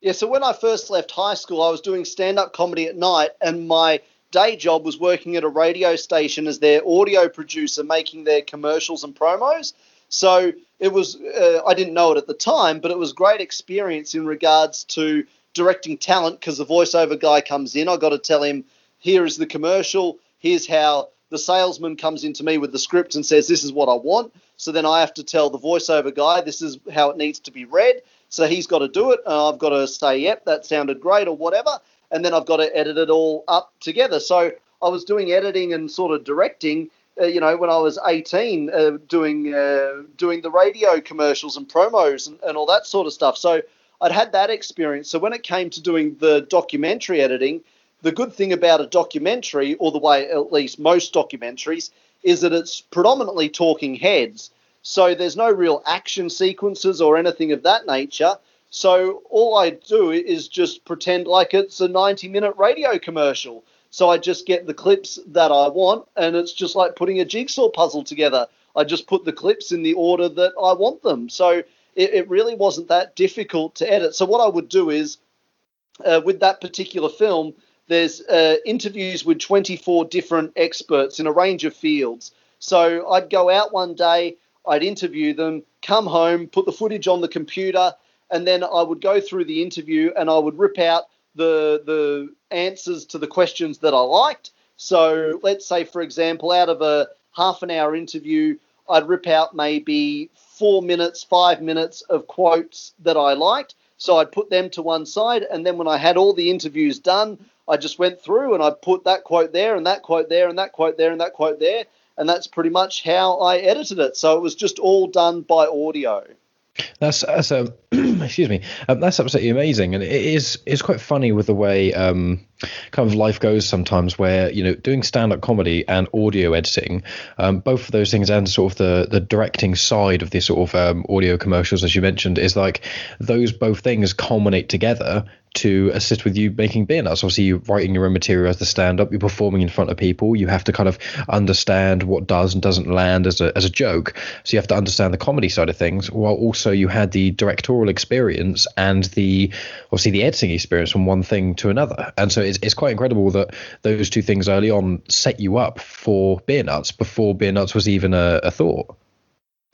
Yeah, so when I first left high school, I was doing stand up comedy at night, and my day job was working at a radio station as their audio producer, making their commercials and promos. So it was, uh, I didn't know it at the time, but it was great experience in regards to directing talent because the voiceover guy comes in. I got to tell him, here is the commercial, here's how the salesman comes into me with the script and says, This is what I want. So then I have to tell the voiceover guy, This is how it needs to be read. So he's got to do it. Uh, I've got to say, yep, that sounded great or whatever. And then I've got to edit it all up together. So I was doing editing and sort of directing, uh, you know, when I was 18, uh, doing uh, doing the radio commercials and promos and, and all that sort of stuff. So I'd had that experience. So when it came to doing the documentary editing, the good thing about a documentary, or the way at least most documentaries, is that it's predominantly talking heads. So there's no real action sequences or anything of that nature. So all I do is just pretend like it's a 90 minute radio commercial. So I just get the clips that I want, and it's just like putting a jigsaw puzzle together. I just put the clips in the order that I want them. So it, it really wasn't that difficult to edit. So what I would do is, uh, with that particular film, there's uh, interviews with 24 different experts in a range of fields. So I'd go out one day, I'd interview them, come home, put the footage on the computer, and then I would go through the interview and I would rip out the the answers to the questions that I liked. So let's say, for example, out of a half an hour interview, I'd rip out maybe four minutes, five minutes of quotes that I liked. So I'd put them to one side, and then when I had all the interviews done, I just went through and I put that quote there and that quote there and that quote there and that quote there, and that's pretty much how I edited it. So it was just all done by audio. That's that's excuse me. Um, that's absolutely amazing, and it is it's quite funny with the way um, kind of life goes sometimes, where you know doing stand up comedy and audio editing, um, both of those things, and sort of the the directing side of this sort of um, audio commercials, as you mentioned, is like those both things culminate together to assist with you making beer nuts. Obviously, you're writing your own material as the stand up, you're performing in front of people. You have to kind of understand what does and doesn't land as a, as a joke. So you have to understand the comedy side of things, while also you had the directorial experience and the obviously the editing experience from one thing to another. And so it's, it's quite incredible that those two things early on set you up for beer nuts before beer nuts was even a, a thought.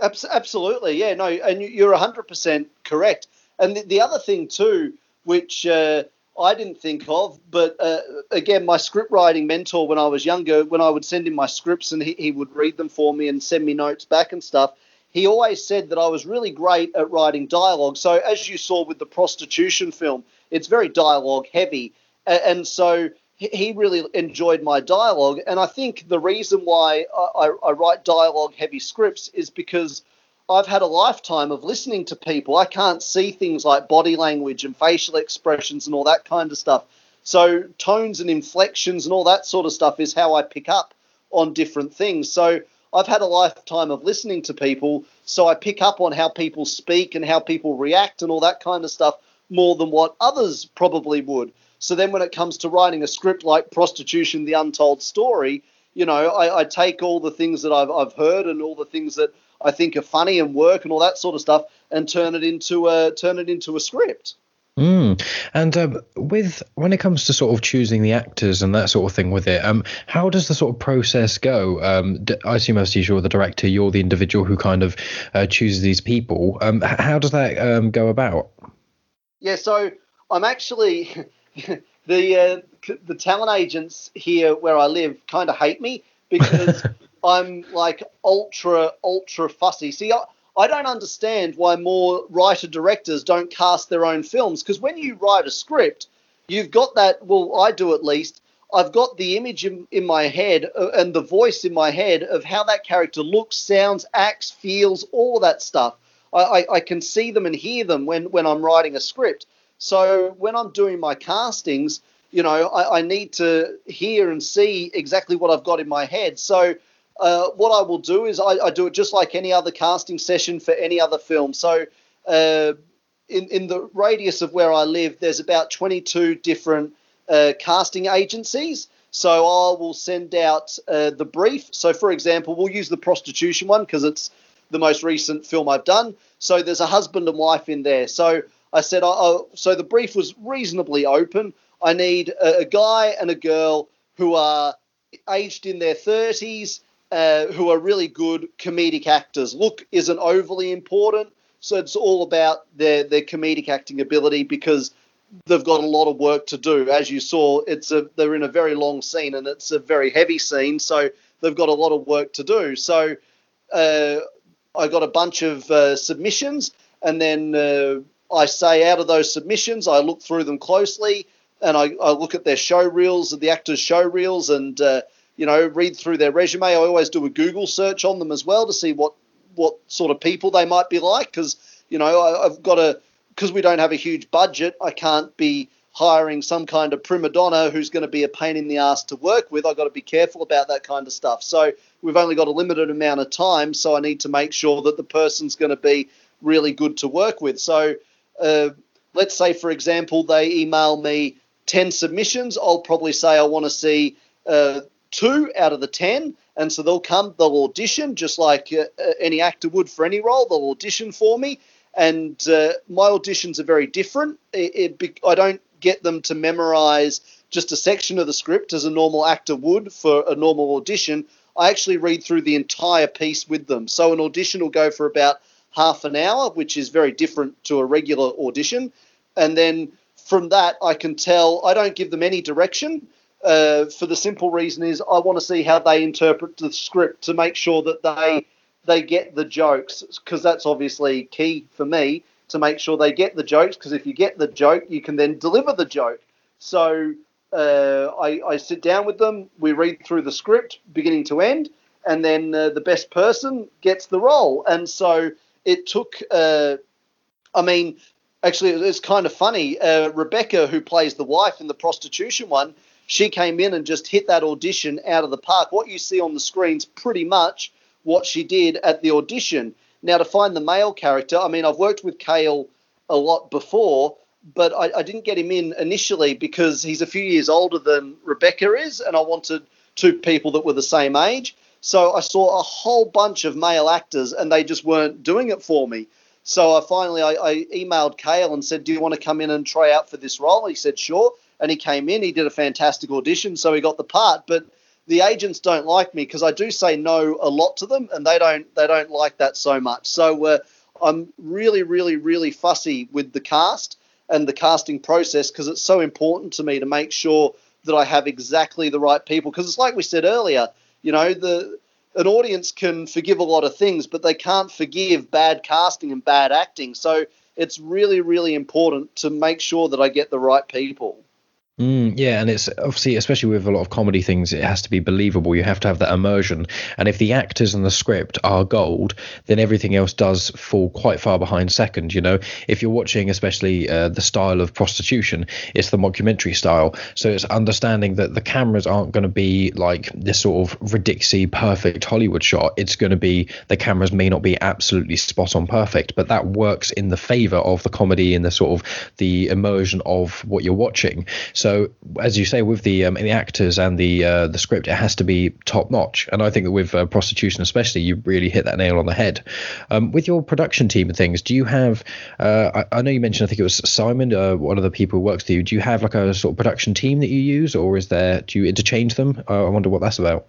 Absolutely, yeah, no, and you're 100% correct. And the, the other thing, too, which uh, I didn't think of. But uh, again, my script writing mentor when I was younger, when I would send him my scripts and he, he would read them for me and send me notes back and stuff, he always said that I was really great at writing dialogue. So, as you saw with the prostitution film, it's very dialogue heavy. And so he really enjoyed my dialogue. And I think the reason why I, I write dialogue heavy scripts is because I've had a lifetime of listening to people. I can't see things like body language and facial expressions and all that kind of stuff. So tones and inflections and all that sort of stuff is how I pick up on different things. So I've had a lifetime of listening to people, so I pick up on how people speak and how people react and all that kind of stuff more than what others probably would. So then when it comes to writing a script like Prostitution, the Untold Story, you know, I, I take all the things that I've, I've heard and all the things that I think are funny and work and all that sort of stuff, and turn it into a turn it into a script. Mm. And um, with when it comes to sort of choosing the actors and that sort of thing with it, um, how does the sort of process go? Um, I assume as you're the director, you're the individual who kind of uh, chooses these people. Um, how does that um, go about? Yeah, so I'm actually the uh, the talent agents here where I live kind of hate me because I'm like ultra, ultra fussy. See, I, I don't understand why more writer directors don't cast their own films because when you write a script, you've got that. Well, I do at least. I've got the image in, in my head uh, and the voice in my head of how that character looks, sounds, acts, feels, all that stuff. I, I, I can see them and hear them when, when I'm writing a script. So when I'm doing my castings, you know, I, I need to hear and see exactly what I've got in my head. So uh, what I will do is I, I, do it just like any other casting session for any other film. So, uh, in in the radius of where I live, there's about 22 different uh, casting agencies. So I will send out uh, the brief. So, for example, we'll use the prostitution one because it's the most recent film I've done. So there's a husband and wife in there. So I said, oh, so the brief was reasonably open. I need a, a guy and a girl who are aged in their 30s uh, who are really good comedic actors. Look isn't overly important, so it's all about their their comedic acting ability because they've got a lot of work to do. As you saw, it's a they're in a very long scene and it's a very heavy scene, so they've got a lot of work to do. So uh, I got a bunch of uh, submissions, and then uh, I say out of those submissions, I look through them closely, and I, I look at their show reels, the actors' show reels, and uh, you know, read through their resume. I always do a Google search on them as well to see what what sort of people they might be like because you know I, I've got a because we don't have a huge budget. I can't be hiring some kind of prima donna who's going to be a pain in the ass to work with. I've got to be careful about that kind of stuff. So we've only got a limited amount of time, so I need to make sure that the person's going to be really good to work with. So, uh, let's say, for example, they email me 10 submissions. I'll probably say I want to see uh, two out of the 10. And so they'll come, they'll audition just like uh, uh, any actor would for any role. They'll audition for me. And uh, my auditions are very different. It, it, I don't get them to memorize just a section of the script as a normal actor would for a normal audition. I actually read through the entire piece with them. So an audition will go for about half an hour, which is very different to a regular audition. And then from that, I can tell I don't give them any direction. Uh, for the simple reason is I want to see how they interpret the script to make sure that they they get the jokes because that's obviously key for me to make sure they get the jokes because if you get the joke you can then deliver the joke. So uh, I, I, sit down with them we read through the script beginning to end and then uh, the best person gets the role. And so it took uh, i mean actually it's kind of funny uh, rebecca who plays the wife in the prostitution one she came in and just hit that audition out of the park. What you see on the screen's pretty much what she did at the audition. Now, to find the male character, I mean, I've worked with Kale a lot before, but I, I, didn't get him in initially because he's a few years older than Rebecca is, and I wanted two people that were the same age. So I saw a whole bunch of male actors, and they just weren't doing it for me. So I finally I, I emailed Kale and said, "Do you want to come in and try out for this role?" He said, "Sure." And he came in. He did a fantastic audition, so he got the part. But the agents don't like me because I do say no a lot to them, and they don't they don't like that so much. So uh, I'm really, really, really fussy with the cast and the casting process because it's so important to me to make sure that I have exactly the right people. Because it's like we said earlier, you know, the an audience can forgive a lot of things, but they can't forgive bad casting and bad acting. So it's really, really important to make sure that I get the right people. Mm, yeah, and it's obviously, especially with a lot of comedy things, it has to be believable. You have to have that immersion. And if the actors and the script are gold, then everything else does fall quite far behind second. You know, if you're watching, especially uh, the style of prostitution, it's the mockumentary style. So it's understanding that the cameras aren't going to be like this sort of ridiculously perfect Hollywood shot. It's going to be the cameras may not be absolutely spot on perfect, but that works in the favor of the comedy and the sort of the immersion of what you're watching. So so as you say, with the um, the actors and the uh, the script, it has to be top notch. And I think that with uh, prostitution, especially, you really hit that nail on the head. Um, with your production team and things, do you have? Uh, I, I, know you mentioned. I think it was Simon, uh, one of the people who works with you. Do you have like a sort of production team that you use, or is there? Do you interchange them? Uh, I wonder what that's about.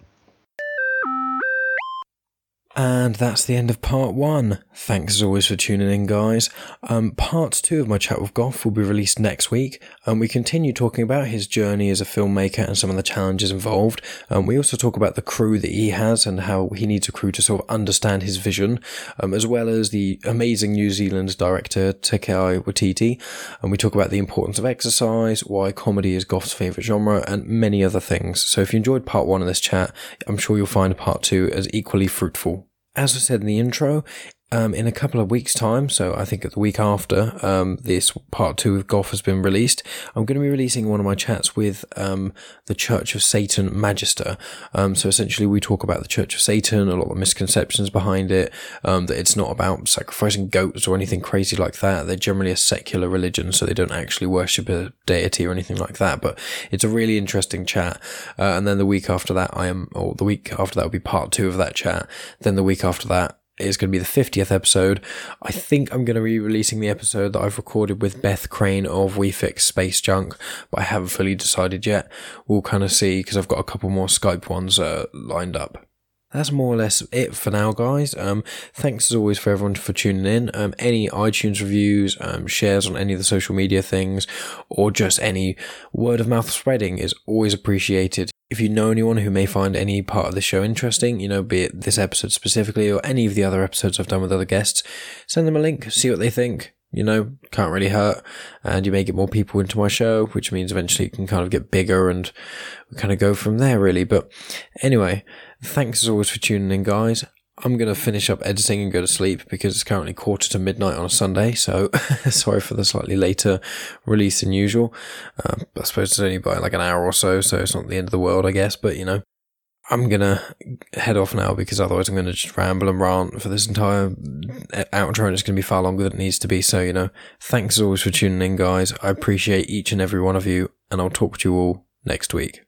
And that's the end of part one. Thanks as always for tuning in, guys. Um, part two of my chat with Goff will be released next week. Um, we continue talking about his journey as a filmmaker and some of the challenges involved. Um, we also talk about the crew that he has and how he needs a crew to sort of understand his vision, um, as well as the amazing New Zealand director Taika Waititi. And we talk about the importance of exercise, why comedy is Goff's favourite genre, and many other things. So if you enjoyed part one of this chat, I'm sure you'll find part two as equally fruitful as I said in the intro, um, in a couple of weeks' time, so I think at the week after um, this part two of Goff has been released, I'm going to be releasing one of my chats with um, the Church of Satan Magister. Um, so essentially, we talk about the Church of Satan, a lot of misconceptions behind it, um, that it's not about sacrificing goats or anything crazy like that. They're generally a secular religion, so they don't actually worship a deity or anything like that. But it's a really interesting chat. Uh, and then the week after that, I am, or the week after that will be part two of that chat. Then the week after that, is going to be the 50th episode. I think I'm going to be releasing the episode that I've recorded with Beth Crane of We Fix Space Junk, but I haven't fully decided yet. We'll kind of see because I've got a couple more Skype ones uh, lined up that's more or less it for now, guys. Um, thanks as always for everyone for tuning in. Um, any iTunes reviews, um, shares on any of the social media things, or just any word of mouth spreading is always appreciated. If you know anyone who may find any part of the show interesting, you know, be it this episode specifically or any of the other episodes I've done with other guests, send them a link, see what they think you know, can't really hurt. And you may get more people into my show, which means eventually it can kind of get bigger and kind of go from there, really. But anyway, thanks as always for tuning in, guys. I'm going to finish up editing and go to sleep because it's currently quarter to midnight on a Sunday. So sorry for the slightly later release than usual. Uh, I suppose it's only by like an hour or so, so it's not the end of the world, I guess. But you know, I'm going to head off now because otherwise I'm going to just ramble and rant for this entire uh, outro and it's going to be far longer than it needs to be. So, you know, thanks as always for tuning in, guys. I appreciate each and every one of you and I'll talk to you all next week.